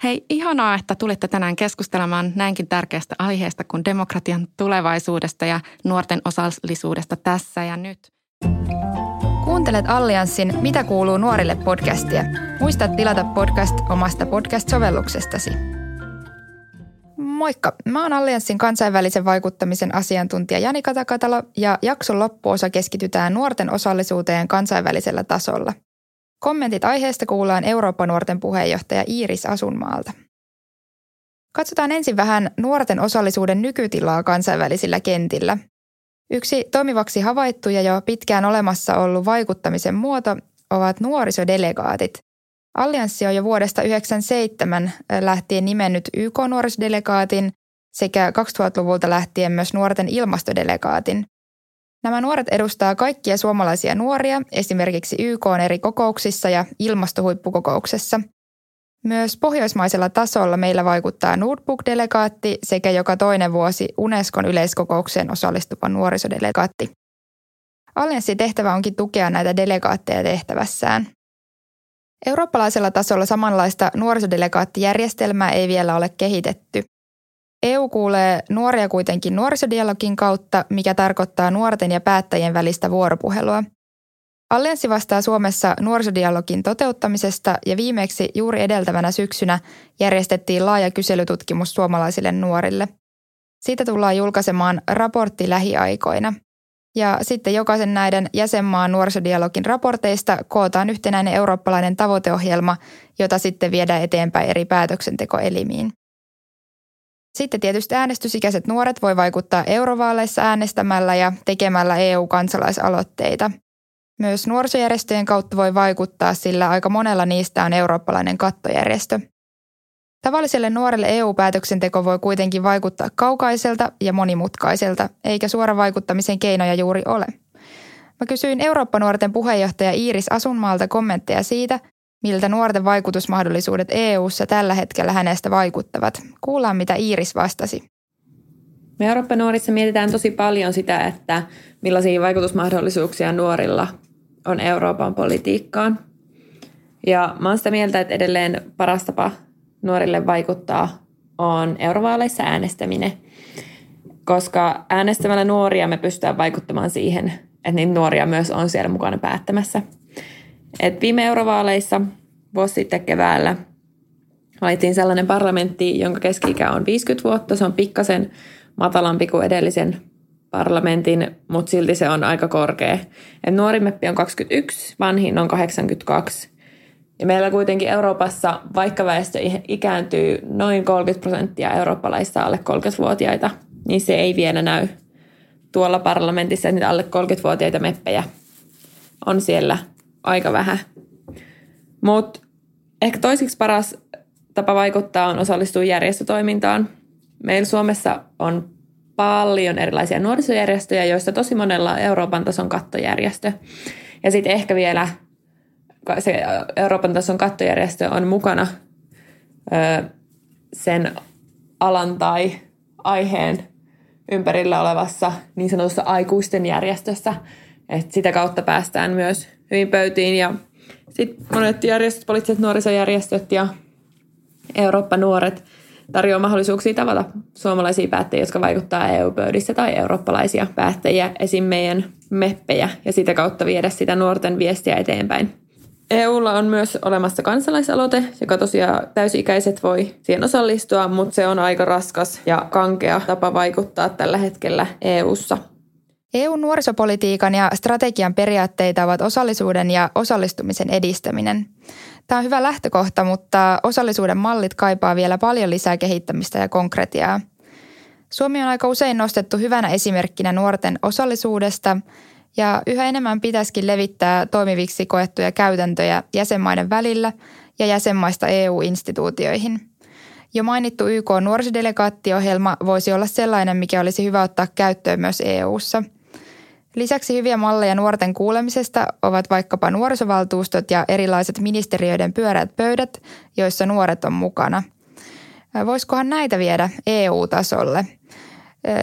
Hei, ihanaa, että tulitte tänään keskustelemaan näinkin tärkeästä aiheesta kuin demokratian tulevaisuudesta ja nuorten osallisuudesta tässä ja nyt. Kuuntelet Allianssin Mitä kuuluu nuorille podcastia. Muista tilata podcast omasta podcast-sovelluksestasi. Moikka! Mä oon Allianssin kansainvälisen vaikuttamisen asiantuntija Jani Katakatalo ja jakson loppuosa keskitytään nuorten osallisuuteen kansainvälisellä tasolla. Kommentit aiheesta kuullaan Eurooppa-nuorten puheenjohtaja Iiris Asunmaalta. Katsotaan ensin vähän nuorten osallisuuden nykytilaa kansainvälisillä kentillä. Yksi toimivaksi havaittu ja jo pitkään olemassa ollut vaikuttamisen muoto ovat nuorisodelegaatit – Allianssi on jo vuodesta 1997 lähtien nimennyt YK-nuorisodelegaatin sekä 2000-luvulta lähtien myös nuorten ilmastodelegaatin. Nämä nuoret edustaa kaikkia suomalaisia nuoria esimerkiksi YK eri kokouksissa ja ilmastohuippukokouksessa. Myös pohjoismaisella tasolla meillä vaikuttaa Nordbook-delegaatti sekä joka toinen vuosi Unescon yleiskokoukseen osallistuva nuorisodelegaatti. Allianssin tehtävä onkin tukea näitä delegaatteja tehtävässään. Eurooppalaisella tasolla samanlaista nuorisodelegaattijärjestelmää ei vielä ole kehitetty. EU kuulee nuoria kuitenkin nuorisodialogin kautta, mikä tarkoittaa nuorten ja päättäjien välistä vuoropuhelua. Allianssi vastaa Suomessa nuorisodialogin toteuttamisesta ja viimeksi juuri edeltävänä syksynä järjestettiin laaja kyselytutkimus suomalaisille nuorille. Siitä tullaan julkaisemaan raportti lähiaikoina – Ja sitten jokaisen näiden jäsenmaan nuorisodialogin raporteista kootaan yhtenäinen eurooppalainen tavoiteohjelma, jota sitten viedään eteenpäin eri päätöksentekoelimiin. Sitten tietysti äänestysikäiset nuoret voi vaikuttaa eurovaaleissa äänestämällä ja tekemällä EU-kansalaisaloitteita. Myös nuorisojärjestöjen kautta voi vaikuttaa, sillä aika monella niistä on eurooppalainen kattojärjestö. Tavalliselle nuorelle EU-päätöksenteko voi kuitenkin vaikuttaa kaukaiselta ja monimutkaiselta, eikä suora vaikuttamisen keinoja juuri ole. Mä kysyin Eurooppa-nuorten puheenjohtaja Iiris Asunmaalta kommentteja siitä, miltä nuorten vaikutusmahdollisuudet EU:ssa tällä hetkellä hänestä vaikuttavat. Kuullaan, mitä Iiris vastasi. Me Eurooppa-nuorissa mietitään tosi paljon sitä, että millaisia vaikutusmahdollisuuksia nuorilla on Euroopan politiikkaan. Ja mä oon sitä mieltä, että edelleen paras tapa nuorille vaikuttaa on eurovaaleissa äänestäminen, koska äänestämällä nuoria me pystytään vaikuttamaan siihen, että niitä nuoria myös on siellä mukana päättämässä. Et viime eurovaaleissa vuosi sitten keväällä valittiin sellainen parlamentti, jonka keski on 50 vuotta. Se on pikkasen matalampi kuin edellisen parlamentin, mutta silti se on aika korkea. Et nuori meppi on 21, vanhin on 82. Ja meillä kuitenkin Euroopassa, vaikka väestö ikääntyy noin 30 prosenttia eurooppalaista alle 30-vuotiaita, niin se ei vielä näy tuolla parlamentissa, että alle 30-vuotiaita meppejä on siellä aika vähän. Mutta ehkä toisiksi paras tapa vaikuttaa on osallistua järjestötoimintaan. Meillä Suomessa on paljon erilaisia nuorisojärjestöjä, joista tosi monella on Euroopan tason kattojärjestö. Ja sitten ehkä vielä se Euroopan tason kattojärjestö on mukana sen alan tai aiheen ympärillä olevassa niin sanotussa aikuisten järjestössä. Et sitä kautta päästään myös hyvin pöytiin ja sitten monet järjestöt, poliittiset nuorisojärjestöt ja Eurooppa-nuoret tarjoaa mahdollisuuksia tavata suomalaisia päättäjiä, jotka vaikuttaa EU-pöydissä tai eurooppalaisia päättäjiä, esim. meidän meppejä ja sitä kautta viedä sitä nuorten viestiä eteenpäin. EUlla on myös olemassa kansalaisaloite, joka tosiaan täysi-ikäiset voi siihen osallistua, mutta se on aika raskas ja kankea tapa vaikuttaa tällä hetkellä EUssa. EU-nuorisopolitiikan ja strategian periaatteita ovat osallisuuden ja osallistumisen edistäminen. Tämä on hyvä lähtökohta, mutta osallisuuden mallit kaipaa vielä paljon lisää kehittämistä ja konkretiaa. Suomi on aika usein nostettu hyvänä esimerkkinä nuorten osallisuudesta ja yhä enemmän pitäisikin levittää toimiviksi koettuja käytäntöjä jäsenmaiden välillä ja jäsenmaista EU-instituutioihin. Jo mainittu YK nuorisodelegaattiohjelma voisi olla sellainen, mikä olisi hyvä ottaa käyttöön myös EU:ssa. Lisäksi hyviä malleja nuorten kuulemisesta ovat vaikkapa nuorisovaltuustot ja erilaiset ministeriöiden pyöreät pöydät, joissa nuoret on mukana. Voisikohan näitä viedä EU-tasolle –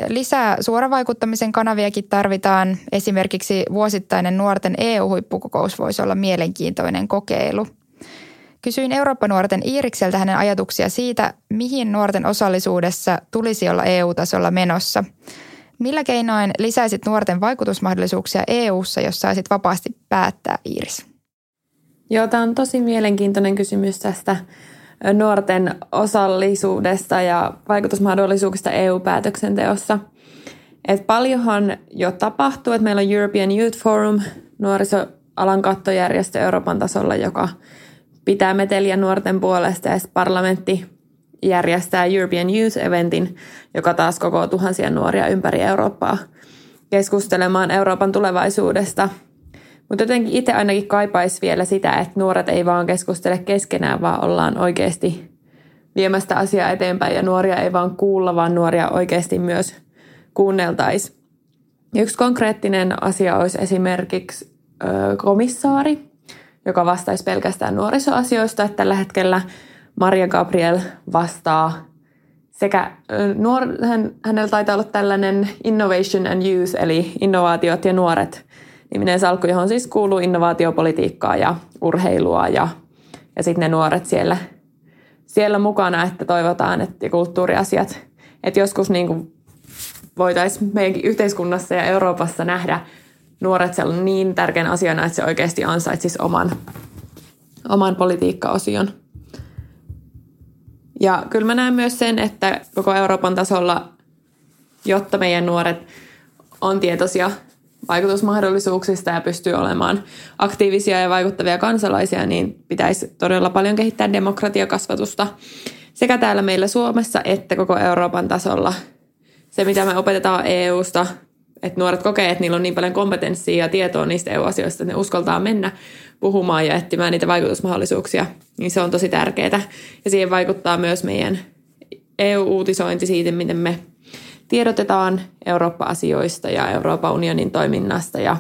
Lisää suoravaikuttamisen kanaviakin tarvitaan. Esimerkiksi vuosittainen nuorten EU-huippukokous voisi olla mielenkiintoinen kokeilu. Kysyin Eurooppa-nuorten Iirikseltä hänen ajatuksia siitä, mihin nuorten osallisuudessa tulisi olla EU-tasolla menossa. Millä keinoin lisäisit nuorten vaikutusmahdollisuuksia EU-ssa, jos saisit vapaasti päättää, Iiris? Joo, tämä on tosi mielenkiintoinen kysymys tästä nuorten osallisuudesta ja vaikutusmahdollisuuksista EU-päätöksenteossa. Et paljonhan jo tapahtuu, että meillä on European Youth Forum, nuorisoalan kattojärjestö Euroopan tasolla, joka pitää meteliä nuorten puolesta ja parlamentti järjestää European Youth Eventin, joka taas koko tuhansia nuoria ympäri Eurooppaa keskustelemaan Euroopan tulevaisuudesta – mutta jotenkin itse ainakin kaipaisi vielä sitä, että nuoret ei vaan keskustele keskenään, vaan ollaan oikeasti viemästä asiaa eteenpäin ja nuoria ei vaan kuulla, vaan nuoria oikeasti myös kuunneltaisiin. Yksi konkreettinen asia olisi esimerkiksi ö, komissaari, joka vastaisi pelkästään nuorisoasioista. Että tällä hetkellä Maria Gabriel vastaa sekä nuor, hän, hänellä taitaa olla tällainen Innovation and Youth, eli innovaatiot ja nuoret niminen salkku, johon siis kuuluu innovaatiopolitiikkaa ja urheilua ja, ja sitten ne nuoret siellä, siellä mukana, että toivotaan, että kulttuuriasiat, että joskus niin kuin voitaisiin meidänkin yhteiskunnassa ja Euroopassa nähdä nuoret sellainen niin tärkeän asiana, että se oikeasti ansaitsisi oman, oman politiikkaosion. Ja kyllä mä näen myös sen, että koko Euroopan tasolla, jotta meidän nuoret on tietoisia vaikutusmahdollisuuksista ja pystyy olemaan aktiivisia ja vaikuttavia kansalaisia, niin pitäisi todella paljon kehittää demokratiakasvatusta sekä täällä meillä Suomessa että koko Euroopan tasolla. Se, mitä me opetetaan EUsta, että nuoret kokee, että niillä on niin paljon kompetenssia ja tietoa niistä EU-asioista, että ne uskaltaa mennä puhumaan ja etsimään niitä vaikutusmahdollisuuksia, niin se on tosi tärkeää. Ja siihen vaikuttaa myös meidän EU-uutisointi siitä, miten me tiedotetaan Eurooppa-asioista ja Euroopan unionin toiminnasta ja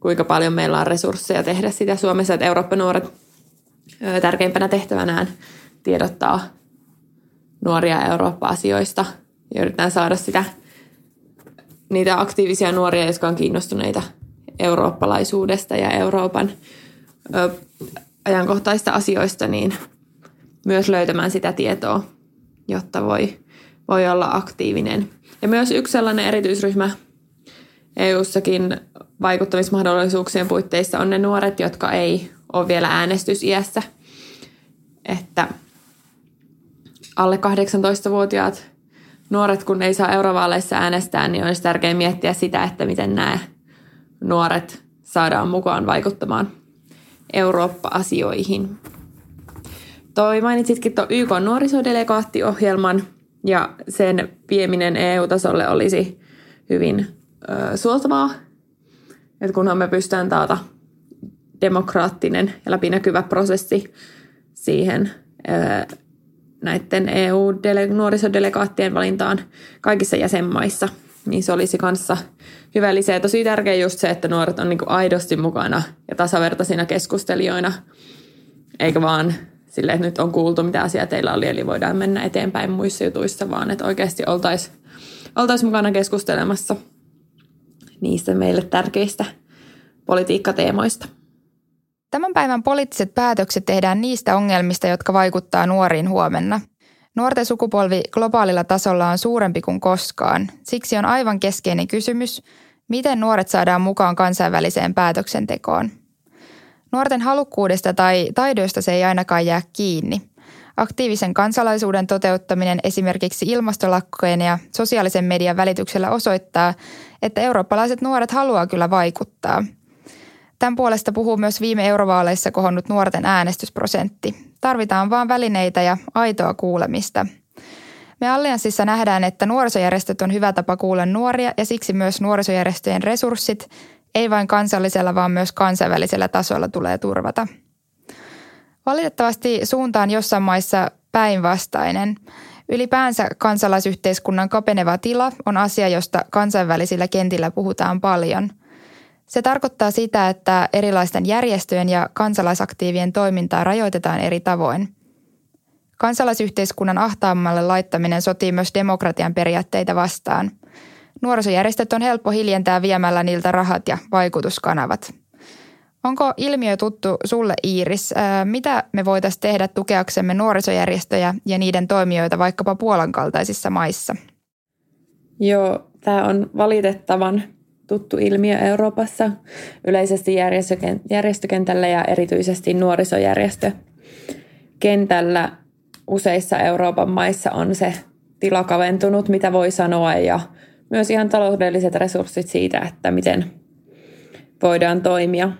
kuinka paljon meillä on resursseja tehdä sitä Suomessa, että Eurooppa-nuoret tärkeimpänä tehtävänään tiedottaa nuoria Eurooppa-asioista ja yritetään saada sitä, niitä aktiivisia nuoria, jotka on kiinnostuneita eurooppalaisuudesta ja Euroopan ö, ajankohtaista asioista, niin myös löytämään sitä tietoa, jotta voi, voi olla aktiivinen. Ja myös yksi sellainen erityisryhmä EU-sakin vaikuttamismahdollisuuksien puitteissa on ne nuoret, jotka ei ole vielä äänestysiässä. Että alle 18-vuotiaat nuoret, kun ei saa eurovaaleissa äänestää, niin olisi tärkeää miettiä sitä, että miten nämä nuoret saadaan mukaan vaikuttamaan Eurooppa-asioihin. Toi mainitsitkin tuon YK nuorisodelegaattiohjelman ja sen vieminen EU-tasolle olisi hyvin ö, suotavaa, että kunhan me pystytään taata demokraattinen ja läpinäkyvä prosessi siihen ö, näiden EU-nuorisodelegaattien valintaan kaikissa jäsenmaissa, niin se olisi kanssa hyvä lisää. Tosi tärkeää just se, että nuoret on niin aidosti mukana ja tasavertaisina keskustelijoina, eikä vaan sille, että nyt on kuultu, mitä asia teillä oli, eli voidaan mennä eteenpäin muissa jutuissa, vaan että oikeasti oltaisiin oltais mukana keskustelemassa niistä meille tärkeistä politiikkateemoista. Tämän päivän poliittiset päätökset tehdään niistä ongelmista, jotka vaikuttaa nuoriin huomenna. Nuorten sukupolvi globaalilla tasolla on suurempi kuin koskaan. Siksi on aivan keskeinen kysymys, miten nuoret saadaan mukaan kansainväliseen päätöksentekoon. Nuorten halukkuudesta tai taidoista se ei ainakaan jää kiinni. Aktiivisen kansalaisuuden toteuttaminen esimerkiksi ilmastolakkojen ja sosiaalisen median välityksellä osoittaa, että eurooppalaiset nuoret haluaa kyllä vaikuttaa – Tämän puolesta puhuu myös viime eurovaaleissa kohonnut nuorten äänestysprosentti. Tarvitaan vain välineitä ja aitoa kuulemista. Me Allianssissa nähdään, että nuorisojärjestöt on hyvä tapa kuulla nuoria ja siksi myös nuorisojärjestöjen resurssit, ei vain kansallisella, vaan myös kansainvälisellä tasolla tulee turvata. Valitettavasti suuntaan jossain maissa päinvastainen. Ylipäänsä kansalaisyhteiskunnan kapeneva tila on asia, josta kansainvälisillä kentillä puhutaan paljon – se tarkoittaa sitä, että erilaisten järjestöjen ja kansalaisaktiivien toimintaa rajoitetaan eri tavoin. Kansalaisyhteiskunnan ahtaammalle laittaminen sotii myös demokratian periaatteita vastaan. Nuorisojärjestöt on helppo hiljentää viemällä niiltä rahat ja vaikutuskanavat. Onko ilmiö tuttu sulle Iiris? Mitä me voitaisiin tehdä tukeaksemme nuorisojärjestöjä ja niiden toimijoita vaikkapa Puolan kaltaisissa maissa? Joo, tämä on valitettavan tuttu ilmiö Euroopassa yleisesti järjestökentällä ja erityisesti nuorisojärjestökentällä useissa Euroopan maissa on se tila kaventunut, mitä voi sanoa, ja myös ihan taloudelliset resurssit siitä, että miten voidaan toimia.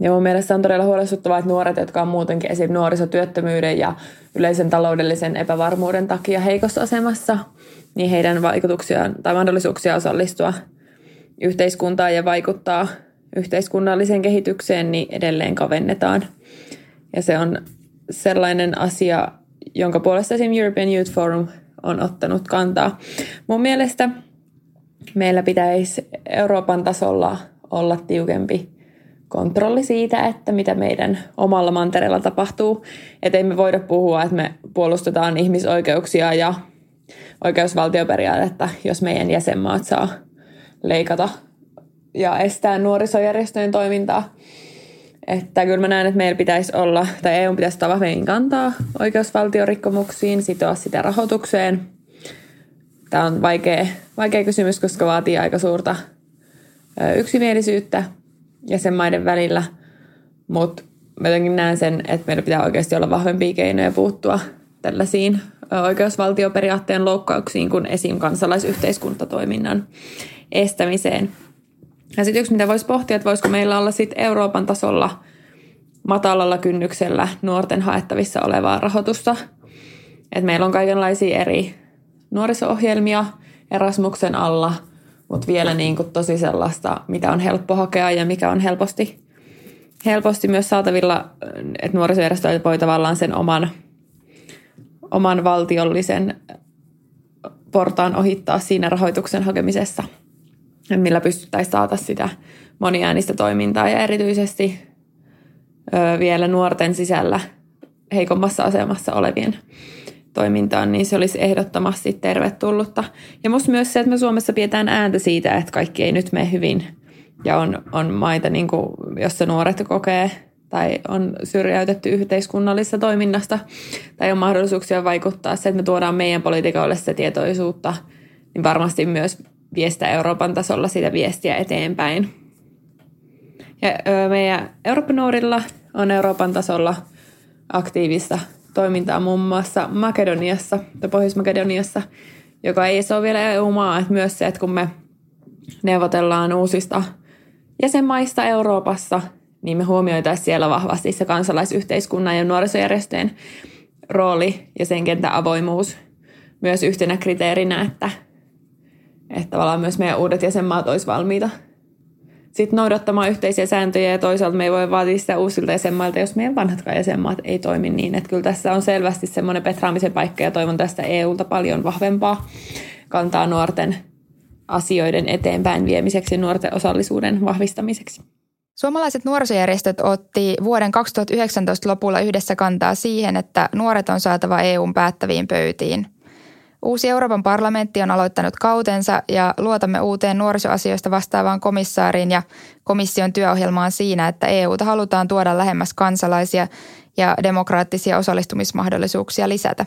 Ja mun mielestä on todella huolestuttavaa, että nuoret, jotka on muutenkin esim. nuorisotyöttömyyden ja yleisen taloudellisen epävarmuuden takia heikossa asemassa, niin heidän vaikutuksiaan tai mahdollisuuksia osallistua yhteiskuntaan ja vaikuttaa yhteiskunnalliseen kehitykseen, niin edelleen kavennetaan. Ja se on sellainen asia, jonka puolesta esim. European Youth Forum on ottanut kantaa. Mun mielestä meillä pitäisi Euroopan tasolla olla tiukempi kontrolli siitä, että mitä meidän omalla mantereella tapahtuu. Että ei me voida puhua, että me puolustetaan ihmisoikeuksia ja oikeusvaltioperiaatetta, jos meidän jäsenmaat saa leikata ja estää nuorisojärjestöjen toimintaa. Että kyllä mä näen, että meillä pitäisi olla, tai EU pitäisi ottaa vahvemmin kantaa oikeusvaltiorikkomuksiin, sitoa sitä rahoitukseen. Tämä on vaikea, vaikea kysymys, koska vaatii aika suurta yksimielisyyttä jäsenmaiden välillä, mutta mä jotenkin näen sen, että meillä pitää oikeasti olla vahvempia keinoja puuttua tällaisiin oikeusvaltioperiaatteen loukkauksiin kuin esim. kansalaisyhteiskuntatoiminnan estämiseen. Ja sitten yksi, mitä voisi pohtia, että voisiko meillä olla sitten Euroopan tasolla matalalla kynnyksellä nuorten haettavissa olevaa rahoitusta. Et meillä on kaikenlaisia eri nuoriso-ohjelmia Erasmuksen alla, mutta vielä niin kuin tosi sellaista, mitä on helppo hakea ja mikä on helposti, helposti myös saatavilla, että nuorisojärjestöt voi tavallaan sen oman, oman valtiollisen portaan ohittaa siinä rahoituksen hakemisessa, millä pystyttäisiin saada sitä moniäänistä toimintaa ja erityisesti ö, vielä nuorten sisällä heikommassa asemassa olevien toimintaan, niin se olisi ehdottomasti tervetullutta. Ja musta myös se, että me Suomessa pidetään ääntä siitä, että kaikki ei nyt mene hyvin ja on, on maita, niin kuin, jossa nuoret kokee tai on syrjäytetty yhteiskunnallisesta toiminnasta tai on mahdollisuuksia vaikuttaa. Se, että me tuodaan meidän poliitikoille sitä tietoisuutta, niin varmasti myös viestää Euroopan tasolla sitä viestiä eteenpäin. Ja meidän Euroopan nuorilla on Euroopan tasolla aktiivista toimintaa muun muassa Makedoniassa tai Pohjois-Makedoniassa, joka ei ole vielä EU-maa. Että myös se, että kun me neuvotellaan uusista jäsenmaista Euroopassa, niin me huomioitaisiin siellä vahvasti se kansalaisyhteiskunnan ja nuorisojärjestöjen rooli ja sen kentän avoimuus myös yhtenä kriteerinä, että, että tavallaan myös meidän uudet jäsenmaat olisivat valmiita sitten noudattamaan yhteisiä sääntöjä ja toisaalta me ei voi vaatia sitä uusilta jäsenmailta, jos meidän vanhatkaan jäsenmaat ei toimi niin. Että kyllä tässä on selvästi semmoinen petraamisen paikka ja toivon tästä EUlta paljon vahvempaa kantaa nuorten asioiden eteenpäin viemiseksi nuorten osallisuuden vahvistamiseksi. Suomalaiset nuorisojärjestöt otti vuoden 2019 lopulla yhdessä kantaa siihen, että nuoret on saatava EUn päättäviin pöytiin. Uusi Euroopan parlamentti on aloittanut kautensa ja luotamme uuteen nuorisoasioista vastaavaan komissaariin ja komission työohjelmaan siinä, että EUta halutaan tuoda lähemmäs kansalaisia ja demokraattisia osallistumismahdollisuuksia lisätä.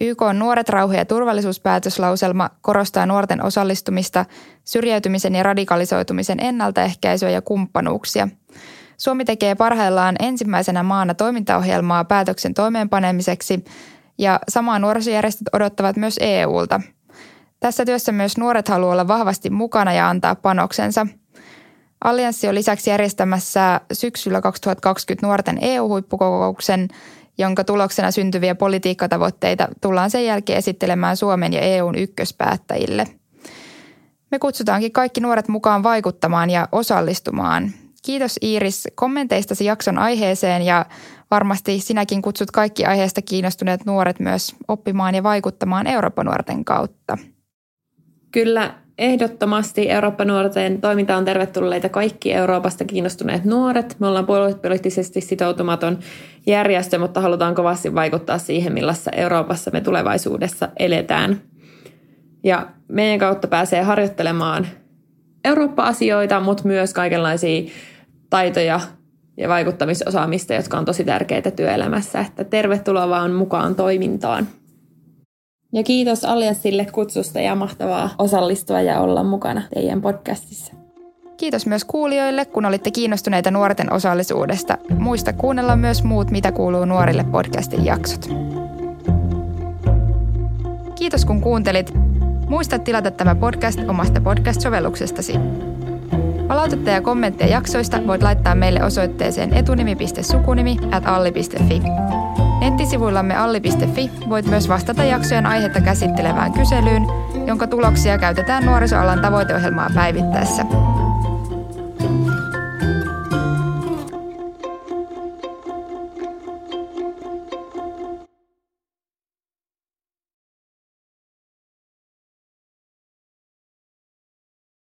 YK on Nuoret, rauha ja turvallisuuspäätöslauselma korostaa nuorten osallistumista, syrjäytymisen ja radikalisoitumisen ennaltaehkäisyä ja kumppanuuksia. Suomi tekee parhaillaan ensimmäisenä maana toimintaohjelmaa päätöksen toimeenpanemiseksi – ja samaa nuorisojärjestöt odottavat myös EUlta. Tässä työssä myös nuoret haluavat olla vahvasti mukana ja antaa panoksensa. Allianssi on lisäksi järjestämässä syksyllä 2020 nuorten EU-huippukokouksen, jonka tuloksena syntyviä politiikkatavoitteita tullaan sen jälkeen esittelemään Suomen ja EUn ykköspäättäjille. Me kutsutaankin kaikki nuoret mukaan vaikuttamaan ja osallistumaan. Kiitos Iiris kommenteistasi jakson aiheeseen ja varmasti sinäkin kutsut kaikki aiheesta kiinnostuneet nuoret myös oppimaan ja vaikuttamaan Eurooppa-nuorten kautta. Kyllä, ehdottomasti Eurooppa-nuorten toiminta on tervetulleita kaikki Euroopasta kiinnostuneet nuoret. Me ollaan puoluepoliittisesti sitoutumaton järjestö, mutta halutaan kovasti vaikuttaa siihen, millaisessa Euroopassa me tulevaisuudessa eletään. Ja meidän kautta pääsee harjoittelemaan Eurooppa-asioita, mutta myös kaikenlaisia taitoja ja vaikuttamisosaamista, jotka on tosi tärkeitä työelämässä. Että tervetuloa vaan mukaan toimintaan. Ja kiitos Alliansille kutsusta ja mahtavaa osallistua ja olla mukana teidän podcastissa. Kiitos myös kuulijoille, kun olitte kiinnostuneita nuorten osallisuudesta. Muista kuunnella myös muut Mitä kuuluu nuorille podcastin jaksot. Kiitos kun kuuntelit. Muista tilata tämä podcast omasta podcast-sovelluksestasi. Palautetta ja kommentteja jaksoista voit laittaa meille osoitteeseen etunimi.sukunimi at alli.fi. Nettisivuillamme alli.fi voit myös vastata jaksojen aihetta käsittelevään kyselyyn, jonka tuloksia käytetään nuorisoalan tavoiteohjelmaa päivittäessä.